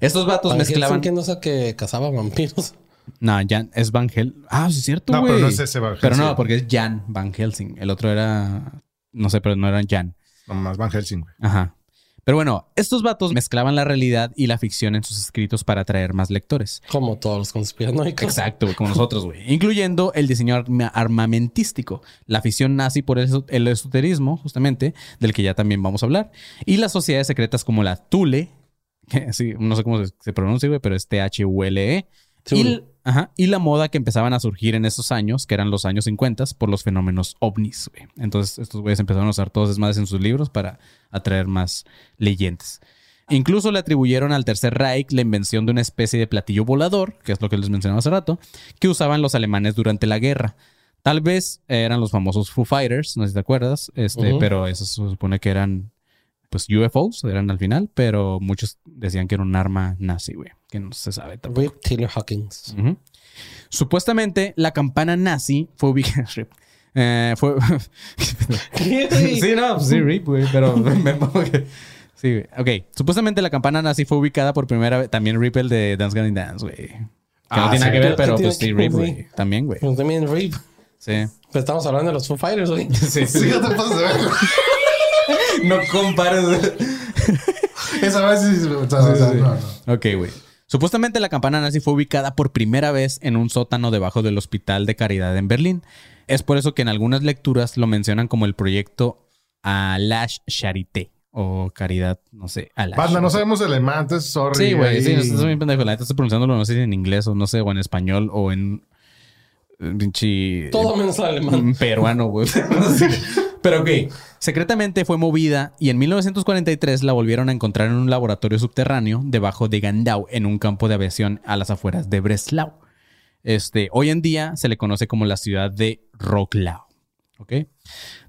Estos vatos Van mezclaban. Helsing, que no sé que cazaba vampiros. No, Jan es Van Helsing. Ah, sí es cierto, No, güey. pero no es ese Van Pero no, Helsing. porque es Jan Van Helsing. El otro era. No sé, pero no era Jan. Nomás Van Helsing, güey. Ajá. Pero bueno, estos vatos mezclaban la realidad y la ficción en sus escritos para atraer más lectores. Como todos los conspiranoicos. Exacto, como nosotros, güey. Incluyendo el diseño arma- armamentístico, la afición nazi por el, eso- el esoterismo, justamente, del que ya también vamos a hablar, y las sociedades secretas como la Thule, que sí, no sé cómo se, pronuncia, güey, pero es T-H-U-L-E. Y, Thule. Ajá, y la moda que empezaban a surgir en esos años, que eran los años 50, por los fenómenos ovnis, güey. Entonces, estos güeyes empezaron a usar todos desmadres en sus libros para atraer más leyentes. Incluso le atribuyeron al Tercer Reich la invención de una especie de platillo volador, que es lo que les mencionaba hace rato, que usaban los alemanes durante la guerra. Tal vez eran los famosos Foo Fighters, no sé si te acuerdas, este, pero eso se supone que eran pues UFOs, eran al final, pero muchos decían que era un arma nazi, güey, que no se sabe tampoco. Rip Taylor Hawkins. Supuestamente la campana nazi fue ubicada. Rip. Eh, fue. sí, no, pues sí, Rip, güey, pero me Sí, güey. Ok. Supuestamente la campana nazi fue ubicada por primera vez. También Rip, el de Dance Gavin Dance, güey. Que no Ah, tiene nada que ver, ¿Qué pero pues sí, Rip, güey. También, güey. También Rip. Sí. Pues estamos hablando de los Foo Fighters, güey. Sí, Sí, no te pases de ver. No compares. Esa vez sí. o sea, o sea, no, no. Ok, güey. Supuestamente la campana nazi fue ubicada por primera vez en un sótano debajo del Hospital de Caridad en Berlín. Es por eso que en algunas lecturas lo mencionan como el proyecto Alash Charité o Caridad, no sé, Alash. Banda, no sabemos alemán, entonces sorry. Sí, güey, sí, estoy bien pendejo. La neta estoy pronunciándolo, no sé si en inglés o no sé, o en español o en. pinche- Todo menos alemán. en peruano, güey. Pero ok, secretamente fue movida y en 1943 la volvieron a encontrar en un laboratorio subterráneo debajo de Gandau, en un campo de aviación a las afueras de Breslau. Este, hoy en día se le conoce como la ciudad de Rocklau. ¿ok?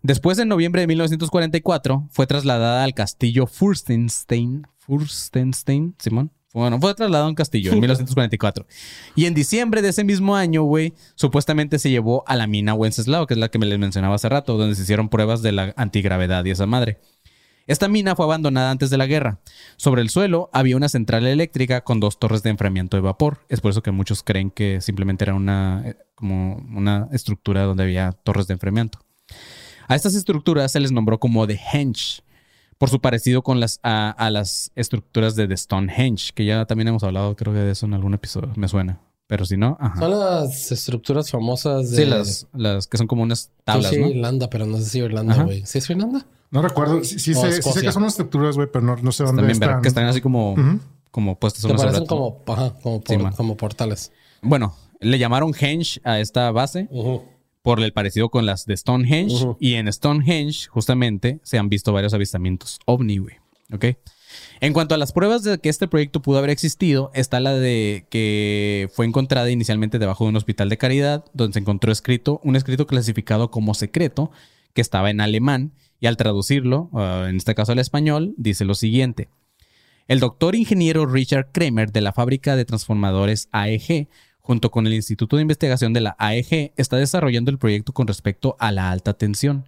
Después, en noviembre de 1944, fue trasladada al castillo Furstenstein. Furstenstein, Simón. Bueno, fue trasladado a un castillo en 1944. Y en diciembre de ese mismo año, güey, supuestamente se llevó a la mina Wenceslao, que es la que me les mencionaba hace rato, donde se hicieron pruebas de la antigravedad y esa madre. Esta mina fue abandonada antes de la guerra. Sobre el suelo había una central eléctrica con dos torres de enfriamiento de vapor. Es por eso que muchos creen que simplemente era una, eh, como una estructura donde había torres de enfriamiento. A estas estructuras se les nombró como The Henge, por su parecido con las, a, a las estructuras de The Stonehenge, que ya también hemos hablado, creo que de eso en algún episodio, me suena. Pero si no, ajá. Son las estructuras famosas de. Sí, las, las que son como unas tablas, sí, ¿no? Irlanda, pero no sé si Irlanda, güey. ¿Sí es Irlanda? No recuerdo. Sí, sí sé, sí sé que son unas estructuras, güey, pero no, no sé dónde También, están. que están así como, Ujú. como puestas Que unas parecen como, ajá, como, por- como portales. Bueno, le llamaron Henge a esta base Ujú. Por el parecido con las de Stonehenge. Y en Stonehenge, justamente, se han visto varios avistamientos ovni, güey. ¿Ok? En cuanto a las pruebas de que este proyecto pudo haber existido, está la de que fue encontrada inicialmente debajo de un hospital de caridad, donde se encontró escrito, un escrito clasificado como secreto, que estaba en alemán, y al traducirlo, ah, en este caso al español, dice lo siguiente. El doctor ingeniero Richard Kramer de la fábrica de transformadores AEG, junto con el Instituto de Investigación de la AEG, está desarrollando el proyecto con respecto a la alta tensión,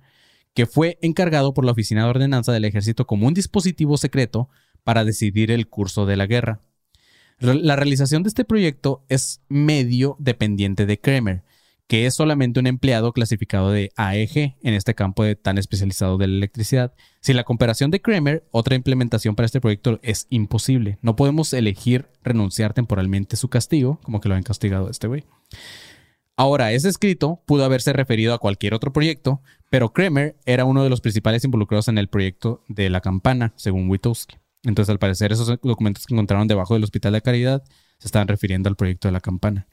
que fue encargado por la Oficina de Ordenanza del Ejército como un dispositivo secreto para decidir el curso de la guerra. La realización de este proyecto es medio dependiente de Kramer, que es solamente un empleado clasificado de AEG en este campo tan especializado de la electricidad. Sin la cooperación de Kramer, otra implementación para este proyecto es imposible. No podemos elegir renunciar temporalmente su castigo, como que lo han castigado a este güey. Ahora, ese escrito pudo haberse referido a cualquier otro proyecto, pero Kramer era uno de los principales involucrados en el proyecto de la campana, según Witowski. Entonces, al parecer, esos documentos que encontraron debajo del Hospital de Caridad se estaban refiriendo al proyecto de la campana.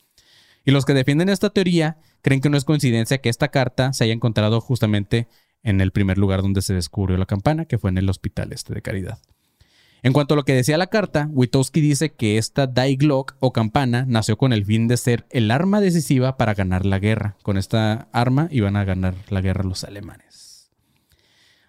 Y los que defienden esta teoría creen que no es coincidencia que esta carta se haya encontrado justamente en el primer lugar donde se descubrió la campana, que fue en el hospital este de Caridad. En cuanto a lo que decía la carta, Witowski dice que esta Die o campana nació con el fin de ser el arma decisiva para ganar la guerra. Con esta arma iban a ganar la guerra los alemanes.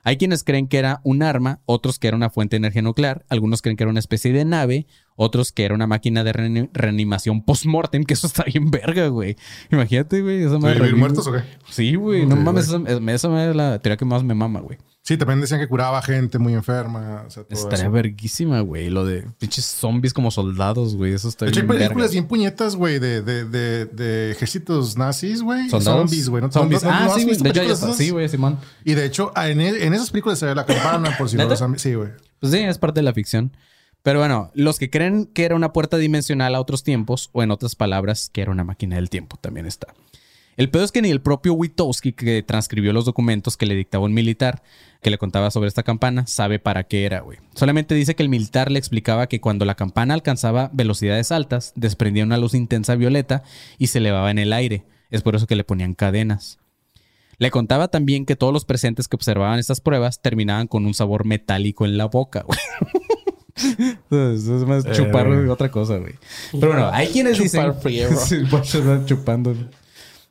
Hay quienes creen que era un arma, otros que era una fuente de energía nuclear, algunos creen que era una especie de nave, otros que era una máquina de reani- reanimación post-mortem, que eso está bien verga, güey. Imagínate, güey. Esa madre ¿Vivir revive- muertos o qué? Sí, güey. No mames, esa, esa es la teoría que más me mama, güey. Sí, también decían que curaba gente muy enferma. O sea, todo Estaría eso. verguísima, güey. Lo de pinches zombies como soldados, güey. Eso está De hecho, hay bien verga. películas bien puñetas, güey, de, de, de, de ejércitos nazis, güey. ¿Soldados? Zombies, güey. ¿No, Zombies. no- ah, no sí, güey. De hecho, ya está. Sí, güey, Simón. Y de hecho, en, e- en esas películas se ve la campana, por si no los han Sí, güey. Pues sí, es parte de la ficción. Pero bueno, los que creen que era una puerta dimensional a otros tiempos, o en otras palabras, que era una máquina del tiempo, también está. El pedo es que ni el propio Witowski, que transcribió los documentos que le dictaba un militar que le contaba sobre esta campana, sabe para qué era, güey. Solamente dice que el militar le explicaba que cuando la campana alcanzaba velocidades altas, desprendía una luz intensa violeta y se elevaba en el aire. Es por eso que le ponían cadenas. Le contaba también que todos los presentes que observaban estas pruebas terminaban con un sabor metálico en la boca, güey. Eso es más chupar güey. otra cosa, güey. Pero bueno, hay quienes Chupar dicen... chupando.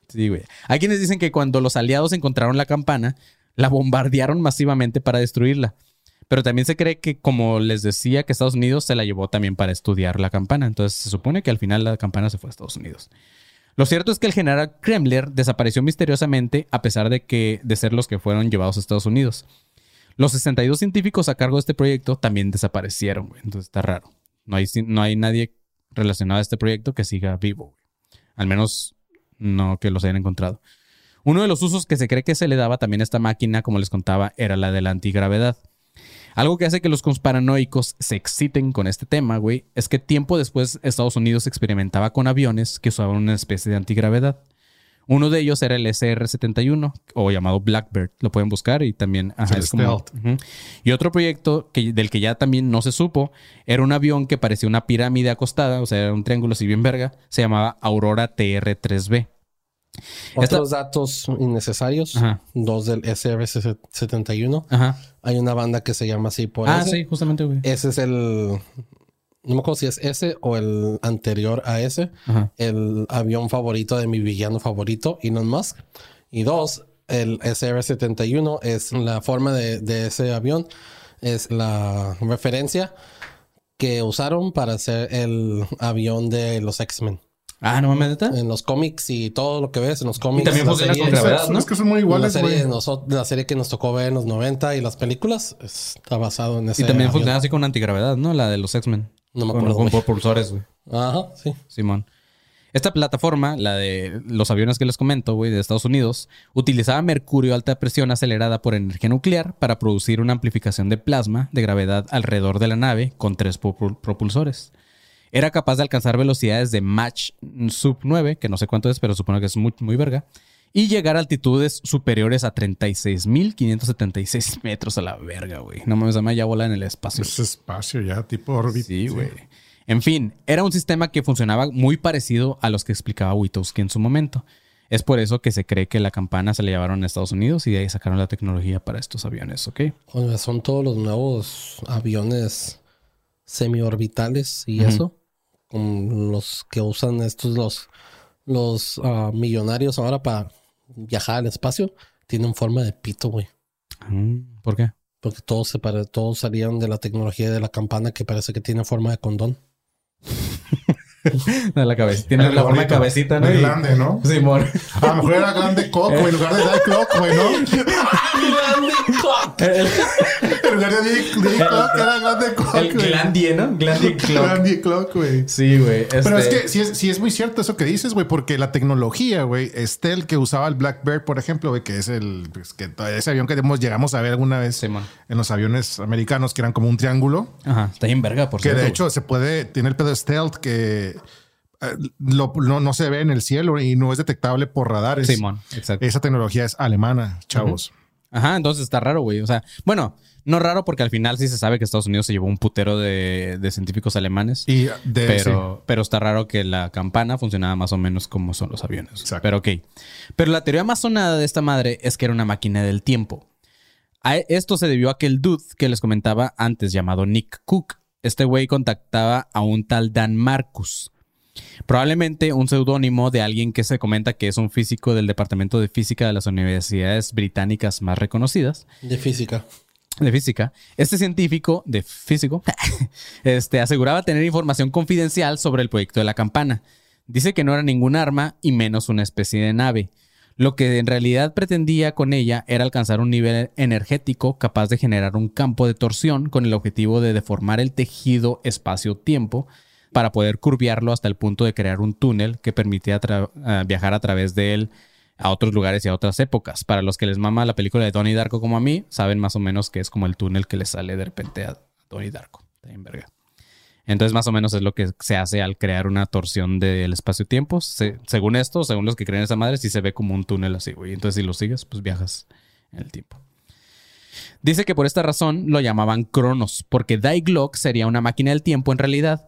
Sí, güey. Hay quienes dicen que cuando los aliados encontraron la campana, la bombardearon masivamente para destruirla. Pero también se cree que, como les decía, que Estados Unidos se la llevó también para estudiar la campana. Entonces se supone que al final la campana se fue a Estados Unidos. Lo cierto es que el general Kremler desapareció misteriosamente a pesar de que de ser los que fueron llevados a Estados Unidos. Los 62 científicos a cargo de este proyecto también desaparecieron, güey. Entonces está raro. No hay, no hay nadie relacionado a este proyecto que siga vivo, güey. Al menos no que los hayan encontrado. Uno de los usos que se cree que se le daba también a esta máquina, como les contaba, era la de la antigravedad. Algo que hace que los conspiranoicos se exciten con este tema, güey, es que tiempo después Estados Unidos experimentaba con aviones que usaban una especie de antigravedad. Uno de ellos era el SR-71 o llamado Blackbird. Lo pueden buscar y también ajá, es como-. Y otro proyecto que, del que ya también no se supo era un avión que parecía una pirámide acostada, o sea, era un triángulo así bien verga. Se llamaba Aurora TR-3B. Esta- Otros datos innecesarios. Ajá. Dos del SR-71. Ajá. Hay una banda que se llama así por Ah, ese. sí, justamente, güey. Ese es el. No me acuerdo si es ese o el anterior a ese. Ajá. El avión favorito de mi villano favorito, Elon Musk. Y dos, el SR-71 es la forma de, de ese avión. Es la referencia que usaron para hacer el avión de los X-Men. Ah, no mames, neta. En los cómics y todo lo que ves en los cómics. también la funciona serie- con gravedad, ¿no? Es que son muy la iguales, serie, de noso- la serie que nos tocó ver en los 90 y las películas está basado en ese Y también funciona así con antigravedad, ¿no? La de los X-Men. No me acuerdo, Con, propulsores, güey. Ajá, sí. Simón. Esta plataforma, la de los aviones que les comento, güey, de Estados Unidos, utilizaba mercurio a alta presión acelerada por energía nuclear para producir una amplificación de plasma de gravedad alrededor de la nave con tres propul- propulsores. Era capaz de alcanzar velocidades de Mach sub 9, que no sé cuánto es, pero supongo que es muy, muy verga, y llegar a altitudes superiores a 36.576 metros a la verga, güey. No mames, además ya vola en el espacio. Es espacio ya, tipo órbita. Sí, güey. En fin, era un sistema que funcionaba muy parecido a los que explicaba Witowski en su momento. Es por eso que se cree que la campana se la llevaron a Estados Unidos y de ahí sacaron la tecnología para estos aviones, ¿ok? Oye, son todos los nuevos aviones semiorbitales y eso. Con los que usan estos los, los ah, millonarios ahora para viajar al espacio. Tienen forma de pito, güey. Mm, ¿Por qué? Porque todos se pare- todos salieron de la tecnología de la campana que parece que tiene forma de condón. De la cabeza. Tiene la forma de cabecita, ¿no? de grande, ¿no? Simón. A lo mejor era grande cock, güey, en lugar de dar clock, güey, ¿no? En lugar de Clock era grande cock, El. Glandie, ¿no? Glandie Clock. Grande clock, güey. Sí, güey. Pero es este- que sí es, sí es muy cierto eso que dices, güey, porque la tecnología, güey, Estel que usaba el Blackbird, por ejemplo, güey, que es el pues, que ese avión que llegamos a ver alguna vez en los aviones americanos que eran como un triángulo, Ajá, está bien verga, por que cierto. de hecho se puede, tiene el pedo stealth que eh, lo- no, no se ve en el cielo y no es detectable por radares. Simón, exacto. Esa tecnología es alemana, chavos. Ajá, entonces está raro, güey. O sea, bueno, no raro porque al final sí se sabe que Estados Unidos se llevó un putero de, de científicos alemanes. Y de pero, pero está raro que la campana funcionaba más o menos como son los aviones. Exacto. Pero ok. Pero la teoría más sonada de esta madre es que era una máquina del tiempo. A esto se debió a que el dude que les comentaba antes, llamado Nick Cook, este güey contactaba a un tal Dan Marcus. Probablemente un seudónimo de alguien que se comenta que es un físico del Departamento de Física de las universidades británicas más reconocidas De física. de física, este científico de físico este, aseguraba tener información confidencial sobre el proyecto de la campana. Dice que no era ningún arma y menos una especie de nave. Lo que en realidad pretendía con ella era alcanzar un nivel energético capaz de generar un campo de torsión con el objetivo de deformar el tejido espacio-tiempo para poder curviarlo hasta el punto de crear un túnel que permitía ah, viajar a través de él a otros lugares y a otras épocas. Para los que les mama la película de Donnie Darko como a mí, saben más o menos que es como el túnel que le sale de repente a Donnie Darko. Bien verga. Entonces, más o menos es lo que se hace al crear una torsión del espacio-tiempo. Se- según esto, según los que creen esa madre, sí se ve como un túnel así, güey. Entonces, si lo sigues, pues viajas en el tiempo. Dice que por esta razón lo llamaban Cronos, porque Die Glock sería una máquina del tiempo en realidad.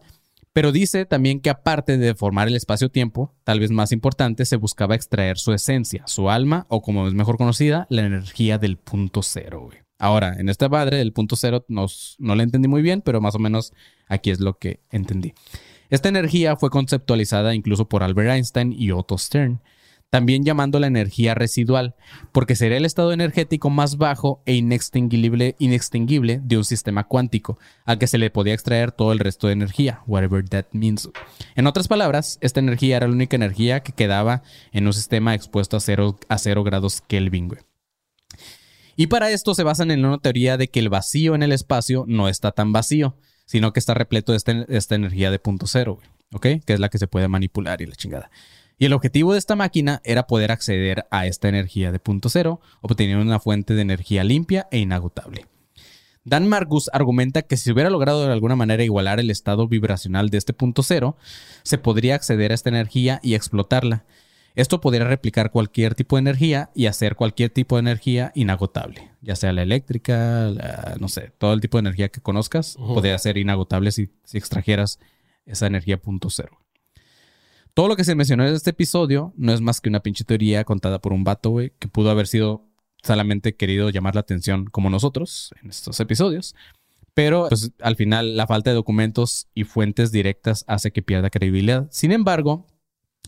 Pero dice también que aparte de formar el espacio-tiempo, tal vez más importante, se buscaba extraer su esencia, su alma, o como es mejor conocida, la energía del punto cero, güey. Ahora, en esta madre del punto cero nos, no la entendí muy bien, pero más o menos aquí es lo que entendí. Esta energía fue conceptualizada incluso por Albert Einstein y Otto Stern, también llamándola energía residual, porque sería el estado energético más bajo e inextinguible, de un sistema cuántico, al que se le podía extraer todo el resto de energía, whatever that means. En otras palabras, esta energía era la única energía que quedaba en un sistema expuesto a cero, grados Kelvin. Y para esto se basan en una teoría de que el vacío en el espacio no está tan vacío, sino que está repleto de este- esta energía de punto cero, ¿ok? Que es la que se puede manipular y la chingada. Y el objetivo de esta máquina era poder acceder a esta energía de punto cero, obteniendo una fuente de energía limpia e inagotable. Dan Margus argumenta que si hubiera logrado de alguna manera igualar el estado vibracional de este punto cero, se podría acceder a esta energía y explotarla. Esto podría replicar cualquier tipo de energía y hacer cualquier tipo de energía inagotable, ya sea la eléctrica, la- no sé, todo el tipo de energía que conozcas podría ser inagotable si, si extrajeras esa energía punto cero. Todo lo que se mencionó en este episodio no es más que una pinche teoría contada por un vato, güey, que pudo haber sido solamente querido llamar la atención como nosotros en estos episodios. Pero pues, al final la falta de documentos y fuentes directas hace que pierda credibilidad. Sin embargo,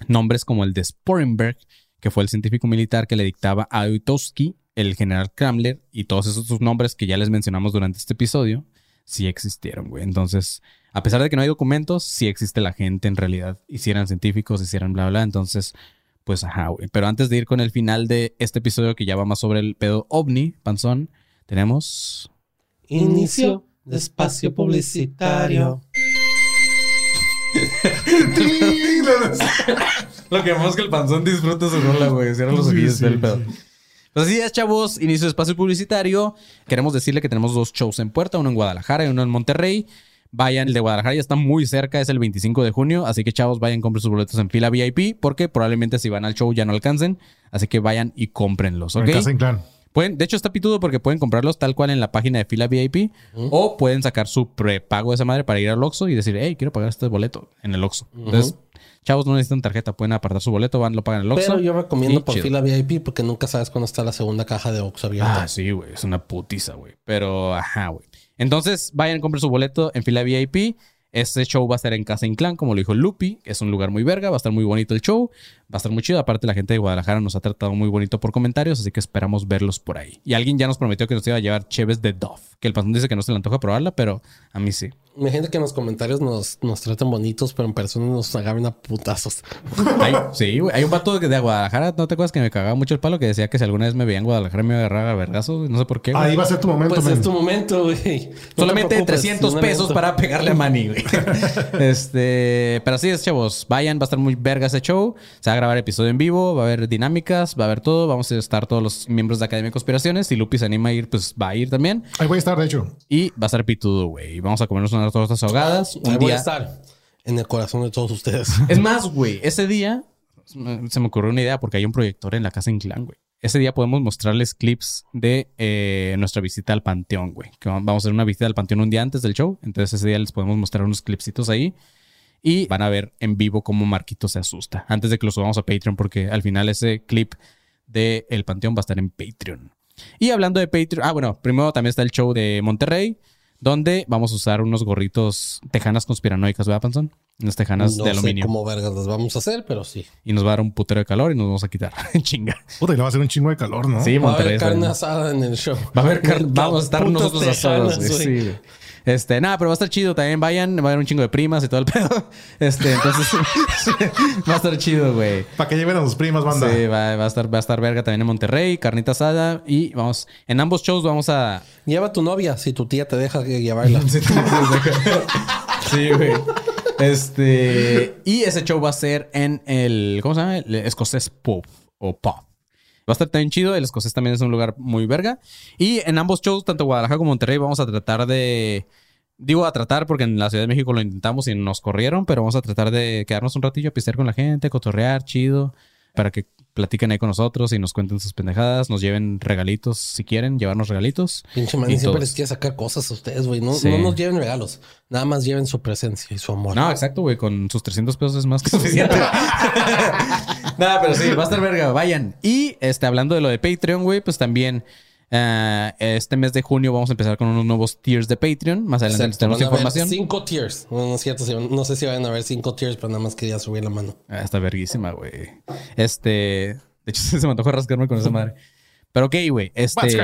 nombres como el de Sporenberg, que fue el científico militar que le dictaba a Uitowski, el general Kramler y todos esos nombres que ya les mencionamos durante este episodio, sí existieron, güey. Entonces, a pesar de que no hay documentos, sí existe la gente en realidad. Hicieran científicos, hicieran bla, bla. Entonces, pues ajá, güey. Pero antes de ir con el final de este episodio que ya va más sobre el pedo ovni, panzón, tenemos... Inicio de espacio publicitario. Lo que vamos es que el panzón disfruta su rola, güey. Cierra los Sí, ojillos sí, del pedo. sí. Pues así es, chavos. Inicio de espacio publicitario. Queremos decirle que tenemos dos shows en puerta, uno en Guadalajara y uno en Monterrey. Vayan, el de Guadalajara ya está muy cerca, es el 25 de junio. Así que, chavos, vayan, compren sus boletos en fila VIP, porque probablemente si van al show ya no alcancen. Así que vayan y cómprenlos, ¿ok? En casa en clan. Pueden, de hecho, está pitudo porque pueden comprarlos tal cual en la página de fila VIP o pueden sacar su prepago de esa madre para ir al Oxxo y decir, hey, quiero pagar este boleto en el Oxxo. Entonces, chavos, no necesitan tarjeta, pueden apartar su boleto, van, lo pagan en el Oxxo. Pero yo recomiendo por chido. fila VIP porque nunca sabes cuándo está la segunda caja de Oxxo abierta. Ah, sí, güey, es una putiza, güey. Pero, ajá, güey. Entonces, vayan, compren su boleto en fila VIP. Este show va a estar en Casa Inclán, como lo dijo Lupi, que es un lugar muy verga, va a estar muy bonito el show, va a estar muy chido. Aparte, la gente de Guadalajara nos ha tratado muy bonito por comentarios, así que esperamos verlos por ahí. Y alguien ya nos prometió que nos iba a llevar cheves de Dove, que el pasón dice que no se le antoja probarla, pero a mí sí. Imagínate que en los comentarios nos, nos tratan bonitos, pero en persona nos agarran a putazos. Hay, sí, güey. Hay un vato de, de Guadalajara, ¿no te acuerdas que me cagaba mucho el palo? Que decía que si alguna vez me veía en Guadalajara me iba a agarrar a vergazo. No sé por qué. Ahí va a ser tu momento, Pues men. es tu momento, güey. No Solamente preocupes, 300 es un pesos para pegarle a Manny, güey. este, pero así es, chavos. Vayan, va a estar muy verga ese show. Se va grabar episodio en vivo, va a haber dinámicas, va a haber todo. Vamos a estar todos los miembros de Academia de Conspiraciones. Si Lupi se anima a ir, pues va a ir también. Ahí voy a estar, de hecho. Y va a estar pitudo, güey. Vamos a comernos unas tortas ahogadas. Ahí Un voy a día. estar en el corazón de todos ustedes. Es más, güey, ese día se me ocurrió una idea porque hay un proyector en la casa en Clan, güey. Ese día podemos mostrarles clips de eh, nuestra visita al Panteón, güey. Que vamos a hacer una visita al Panteón un día antes del show. Entonces ese día les podemos mostrar unos clipsitos ahí. Y van a ver en vivo cómo Marquito se asusta. Antes de que lo subamos a Patreon, porque al final ese clip de El Panteón va a estar en Patreon. Y hablando de Patreon, ah, bueno, primero también está el show de Monterrey, donde vamos a usar unos gorritos tejanas conspiranoicas, ¿verdad, Panzón? Unas tejanas no de sé aluminio. cómo vergas las vamos a hacer, pero sí. Y nos va a dar un putero de calor y nos vamos a quitar. Chinga. Puta, y le va a hacer un chingo de calor, ¿no? Sí, Va a Monterrey. haber carne asada en el show. Va a haber car- Vamos a estar nosotros asados, güey. Sí, güey. Este, nada, pero va a estar chido también. Vayan, va a haber un chingo de primas y todo el pedo. Este, entonces va a estar chido, güey. Para que lleven a sus primas, banda. Sí, va, va a estar, va a estar verga también en Monterrey, carnita asada. Y vamos, en ambos shows vamos a. Lleva a tu novia si tu tía te deja que llevarla. Sí, güey. Este. Y ese show va a ser en el. ¿Cómo se llama? El escocés Pub o Pub. Va a estar también chido. El escocés también es un lugar muy verga. Y en ambos shows, tanto Guadalajara como Monterrey, vamos a tratar de. Digo a tratar porque en la Ciudad de México lo intentamos y nos corrieron, pero vamos a tratar de quedarnos un ratillo a pistear con la gente, cotorrear, chido, para que platiquen ahí con nosotros y nos cuenten sus pendejadas, nos lleven regalitos si quieren, llevarnos regalitos. Pinche man, Y siempre todos. les quiere sacar cosas a ustedes, güey. No, Sí. no nos lleven regalos. Nada más lleven su presencia y su amor. No, exacto, güey. Con sus 300 pesos es más que suficiente. Nada, pero sí, va a estar verga. Vayan. Y este, hablando de lo de Patreon, güey, pues también eh, este mes de junio vamos a empezar con unos nuevos tiers de Patreon. Más adelante Exacto, tenemos van a haber información. Cinco tiers. No, no es cierto. No sé si van a haber cinco tiers, pero nada más quería subir la mano. Ah, está verguísima, güey. Este. De hecho, se me antojó rascarme con esa madre. Pero ok, güey. Este.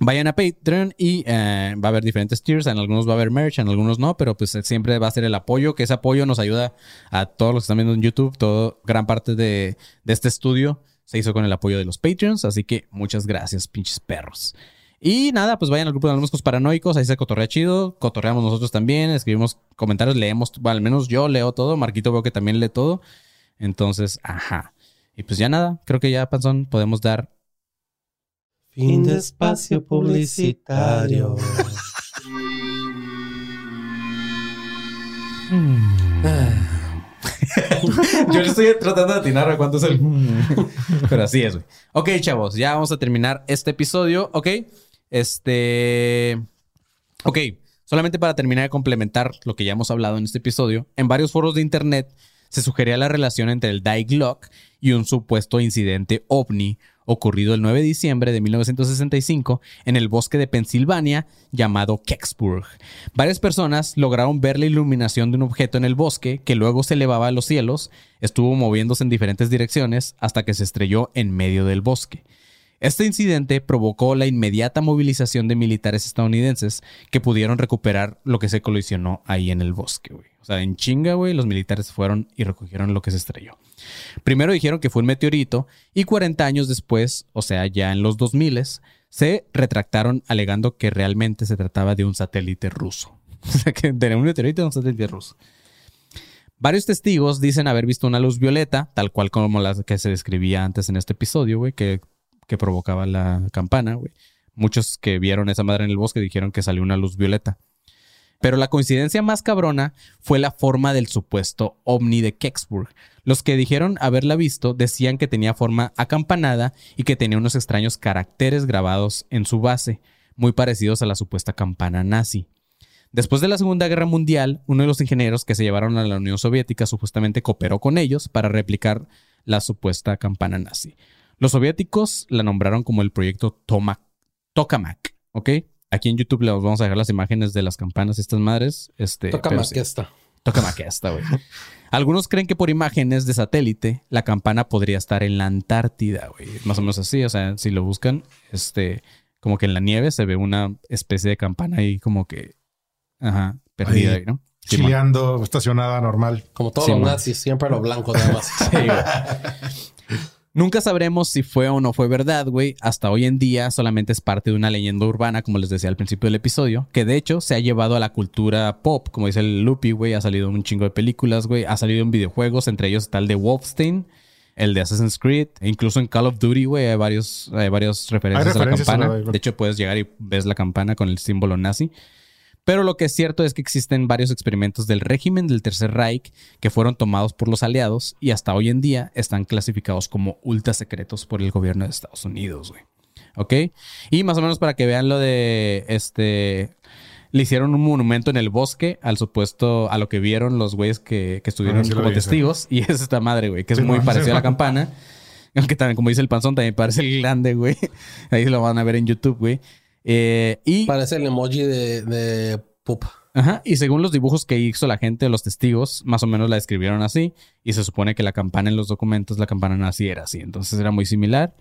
Vayan a Patreon y eh, va a haber diferentes tiers. En algunos va a haber merch, en algunos no, pero pues siempre va a ser el apoyo, que ese apoyo nos ayuda a todos los que están viendo en YouTube. Todo, gran parte de, de este estudio se hizo con el apoyo de los Patreons. Así que muchas gracias, pinches perros. Y nada, pues vayan al grupo de Anónimos Paranoicos, ahí se cotorrea chido, cotorreamos nosotros también, escribimos comentarios, leemos, bueno, al menos yo leo todo, Marquito veo que también lee todo. Entonces, ajá. Y pues ya nada, creo que ya, Panzón, podemos dar Fin de espacio publicitario. Yo le estoy tratando de atinar a cuánto es el. Pero así es, güey. Ok, chavos, ya vamos a terminar este episodio, ¿ok? Este. Ok, solamente para terminar de complementar lo que ya hemos hablado en este episodio, en varios foros de internet se sugería la relación entre el Die Glock y un supuesto incidente ovni ocurrido el 9 de diciembre de 1965 en el bosque de Pensilvania llamado Kecksburg. Varias personas lograron ver la iluminación de un objeto en el bosque que luego se elevaba a los cielos, estuvo moviéndose en diferentes direcciones hasta que se estrelló en medio del bosque. Este incidente provocó la inmediata movilización de militares estadounidenses que pudieron recuperar lo que se colisionó ahí en el bosque, güey. O sea, en chinga, güey, los militares fueron y recogieron lo que se estrelló. Primero dijeron que fue un meteorito y 40 años después, o sea, ya en los 2000, se retractaron alegando que realmente se trataba de un satélite ruso. O sea, que de un meteorito un satélite ruso. Varios testigos dicen haber visto una luz violeta, tal cual como la que se describía antes en este episodio, güey, que, que provocaba la campana, güey. Muchos que vieron esa madre en el bosque dijeron que salió una luz violeta. Pero la coincidencia más cabrona fue la forma del supuesto ovni de Kecksburg. Los que dijeron haberla visto decían que tenía forma acampanada y que tenía unos extraños caracteres grabados en su base, muy parecidos a la supuesta campana nazi. Después de la Segunda Guerra Mundial, uno de los ingenieros que se llevaron a la Unión Soviética supuestamente cooperó con ellos para replicar la supuesta campana nazi. Los soviéticos la nombraron como el proyecto Toma- Tokamak, ¿ok? Aquí en YouTube les vamos a dejar las imágenes de las campanas estas madres. Este, sí. que esta. Tokamak esta, güey. Algunos creen que por imágenes de satélite la campana podría estar en la Antártida, güey. Más o menos así, o sea, si lo buscan, este, como que en la nieve se ve una especie de campana ahí como que, ajá, perdida, Ahí, ahí, ¿no? Chileando, estacionada normal. Como todos Sí, los man. nazis, siempre lo blanco nada más. Sí, güey. Nunca sabremos si fue o no fue verdad, güey. Hasta hoy en día solamente es parte de una leyenda urbana, como les decía al principio del episodio, que de hecho se ha llevado a la cultura pop, como dice el Lupi, güey. Ha salido un chingo de películas, güey. Ha salido en videojuegos, entre ellos está el de Wolfenstein, el de Assassin's Creed, e incluso en Call of Duty, güey, hay varios, hay varias referencias, Hay referencias a la campana. De hecho, puedes llegar y ves la campana con el símbolo nazi. Pero lo que es cierto es que existen varios experimentos del régimen del Tercer Reich que fueron tomados por los aliados y hasta hoy en día están clasificados como ultra secretos por el gobierno de Estados Unidos, güey. ¿Ok? Y más o menos para que vean lo de este. Le hicieron un monumento en el bosque al supuesto, a lo que vieron los güeyes que, que estuvieron Ah, sí como vi, sí. testigos. Y es esta madre, güey, que es Sí, muy no, parecido a la campana. Aunque también, como dice el panzón, también parece el grande, güey. Ahí lo van a ver en YouTube, güey. Eh, y Parece el emoji de, de poop. Ajá, y según los dibujos que hizo la gente, los testigos, más o menos la describieron así, y se supone que la campana en los documentos, la campana nazi era así, entonces era muy similar.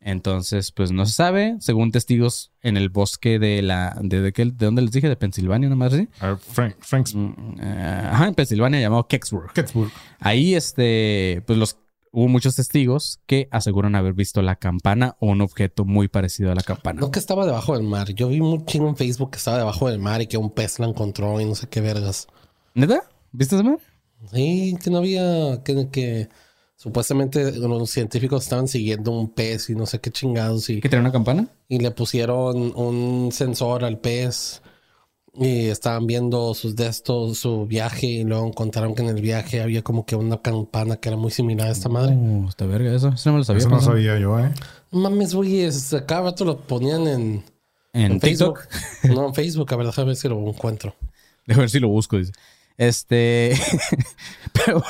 Entonces, pues no se sabe, según testigos en el bosque de la, de, de, qué- de dónde les dije, de Pensilvania, madre así. Ver, Frank, Frank's Mm, eh, Ajá, en Pensilvania llamado Kecksburg. Gettysburg. Ahí, este, pues los, hubo muchos testigos que aseguran haber visto la campana o un objeto muy parecido a la campana. No que estaba debajo del mar. Yo vi un chingo en Facebook que estaba debajo del mar y que un pez la encontró y no sé qué vergas. ¿Neta? ¿Viste esa madre? Sí, que no había, que, que supuestamente los científicos estaban siguiendo un pez y no sé qué chingados y, ¿Que tenía una campana? y le pusieron un sensor al pez y estaban viendo sus de estos, su viaje y luego encontraron que en el viaje había como que una campana que era muy similar a esta madre. Uh, esta verga, eso, eso no me lo sabía. Eso no sabía yo, ¿eh? No Mames, güey, cada rato lo ponían en, En, en TikTok. Facebook. No, en Facebook, a ver, déjame ver si lo encuentro. Déjame ver si lo busco, dice. Este. pero.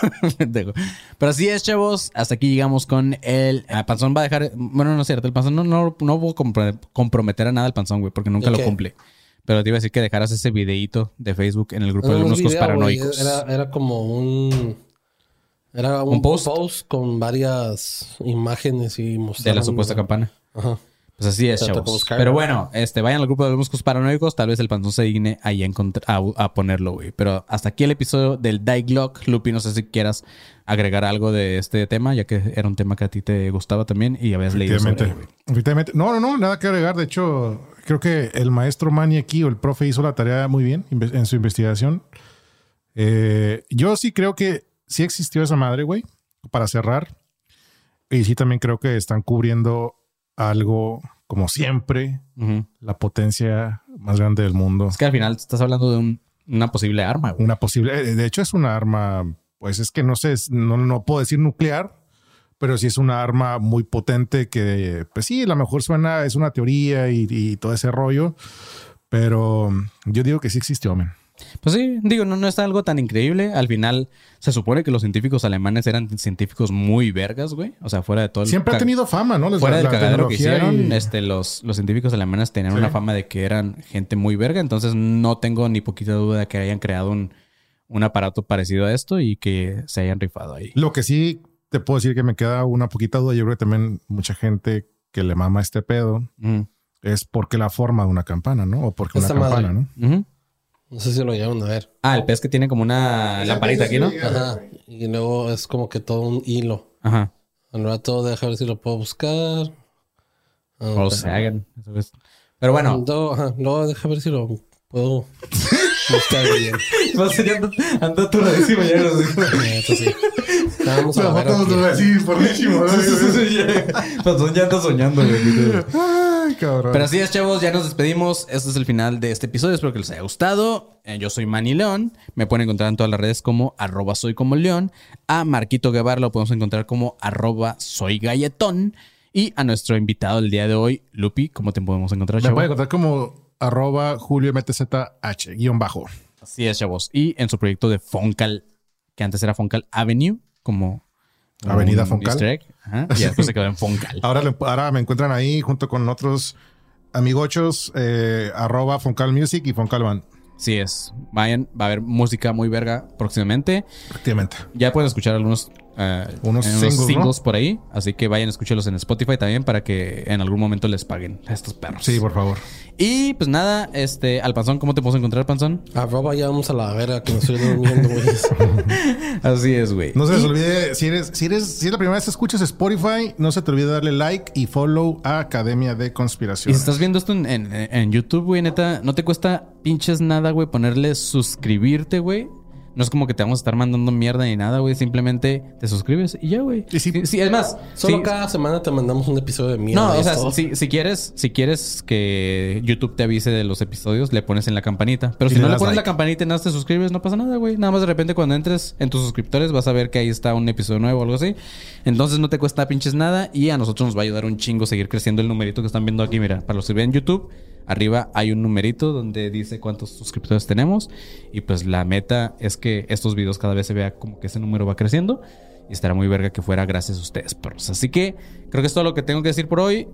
Pero así es, chavos. Hasta aquí llegamos con el. ah, Panzón va a dejar. Bueno, no es cierto. El Panzón no, no, no voy a compro- comprometer a nada al Panzón, güey, porque nunca lo cumple. Pero te iba a decir que dejaras ese videíto de Facebook en el grupo No, de Bruscos video, Paranoicos. Era, era como un. Era un, ¿Un post? post? con varias imágenes y de mostraban. la supuesta campana. Ajá. Pues así es, chavos. buscar, Pero ¿no? bueno, este, vayan al grupo de Muscos Paranoicos. Tal vez el panzón se digne ahí a, encontr- a, a ponerlo, güey. Pero hasta aquí el episodio del Die Glock. Lupi, no sé si quieras agregar algo de este tema, ya que era un tema que a ti te gustaba también y habías leído sobre Efectivamente. él, güey. Efectivamente. No, no, no, nada que agregar. De hecho, creo que el maestro Manny aquí o el profe hizo la tarea muy bien en su investigación. Eh, yo sí creo que sí existió esa madre, güey, para cerrar. Y sí también creo que están cubriendo algo como siempre, la potencia más grande del mundo. Es que al final estás hablando de un- una posible arma, güey. Una posible, eh, de hecho es una arma, pues es que no sé, no, no puedo decir nuclear, pero sí es una arma muy potente que, pues sí, a lo mejor suena, es una teoría y, y todo ese rollo, pero yo digo que sí existió, men. Pues sí, digo, no, no es algo tan increíble. Al final, se supone que los científicos alemanes eran científicos muy vergas, güey. O sea, fuera de todo el Siempre ha tenido fama, ¿no? Fuera La- del la cagadero que tecnología hicieron, y- este, los, los científicos alemanes tenían Sí. una fama de que eran gente muy verga. Entonces, no tengo ni poquita duda de que hayan creado un, un aparato parecido a esto y que se hayan rifado ahí. Lo que sí te puedo decir que me queda una poquita duda, yo creo que también mucha gente que le mama este pedo Ujú. es porque la forma de una campana, ¿no? O porque una madre. campana, ¿no? No sé si lo llegaron a ver. Ah, el pez que tiene como una lamparita aquí, ¿no? Ajá. Y luego es como que todo un hilo. Ajá. Al rato deja ver si lo puedo buscar. Ah, O ok. se hagan. Eso es. Pero bueno, Luego, ajá, luego deja ver si lo puedo buscar bien. anda aturadísimo ya. Ah, esto sí. Vamos a ver así. Panzón ya anda soñando, güey. Ay, cabrón. Pero así es, chavos, ya nos despedimos. Este es el final de este episodio. Espero que les haya gustado. Eh, yo soy Manny León. Me pueden encontrar en todas las redes como arroba soy como León. A Marquito Guevara lo podemos encontrar como arroba soy galletón. Y a nuestro invitado del día de hoy, Lupi, ¿cómo te podemos encontrar, Me chavo? puede encontrar como arroba Julio MTZH, guion bajo. Así es, chavos. Y en su proyecto de Foncal, que antes era Foncal Avenue, como... Avenida Foncal. easter egg. Ajá. Y después se quedó en Foncal. Ahora, le- ahora me encuentran ahí junto con otros amigochos, eh, arroba Foncal Music y Foncal Band. Así es. Vayan, va a haber música muy verga próximamente. Efectivamente. Ya pueden escuchar algunos, eh, Unos unos singles, singles, ¿no? por ahí. Así que vayan a escucharlos en Spotify también para que en algún momento les paguen a estos perros. Sí, por favor. Y pues nada, este, al panzón, ¿cómo te puedo encontrar, panzón? Arroba ya vamos a la verga que me estoy durmiendo, güey. Así es, güey. No se les Y- olvide, si eres, si eres, si es la primera vez que escuchas Spotify, no se te olvide darle like y follow a Academia de Y Conspiración. si estás viendo esto en, en- en YouTube, güey, neta, no te cuesta pinches nada, güey, ponerle suscribirte, güey. No es como que te vamos a estar mandando mierda ni nada, güey. Simplemente te suscribes y ya, güey. Y si- Sí, sí, es más. Solo sí- cada semana te mandamos un episodio de mierda. No, o sea, si, si quieres, si quieres que YouTube te avise de los episodios, le pones en la campanita. Pero si no le pones like. la campanita y nada te suscribes, no pasa nada, güey. Nada más de repente cuando entres en tus suscriptores vas a ver que ahí está un episodio nuevo o algo así. Entonces no te cuesta pinches nada y a nosotros nos va a ayudar un chingo seguir creciendo el numerito que están viendo aquí. Mira, para los que ven YouTube, arriba hay un numerito donde dice cuántos suscriptores tenemos. Y pues la meta es que estos videos cada vez se vea como que ese número va creciendo. Y estará muy verga que fuera gracias a ustedes, perros. Así que creo que es todo lo que tengo que decir por hoy.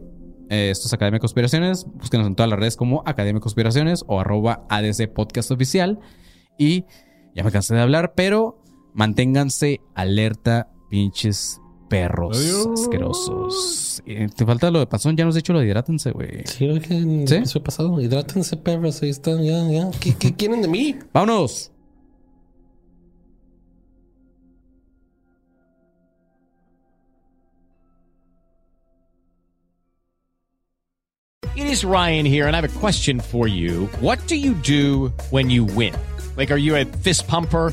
Eh, esto es Academia de Conspiraciones. Búsquenos en todas las redes como Academia de Conspiraciones o arroba ADC Podcast Oficial. Y ya me cansé de hablar, pero manténganse alerta, pinches perros Adiós. asquerosos. Eh, te falta lo de pasón, ya nos has dicho lo de hidrátense, güey. Sí, lo dije en el ¿Sí? episodio pasado. Hidrátense, perros. Ahí están, ya, ya. ¿Qué, qué quieren de mí? ¡Vámonos! It is Ryan here, and I have a question for you. What do you do when you win? Like, are you a fist pumper?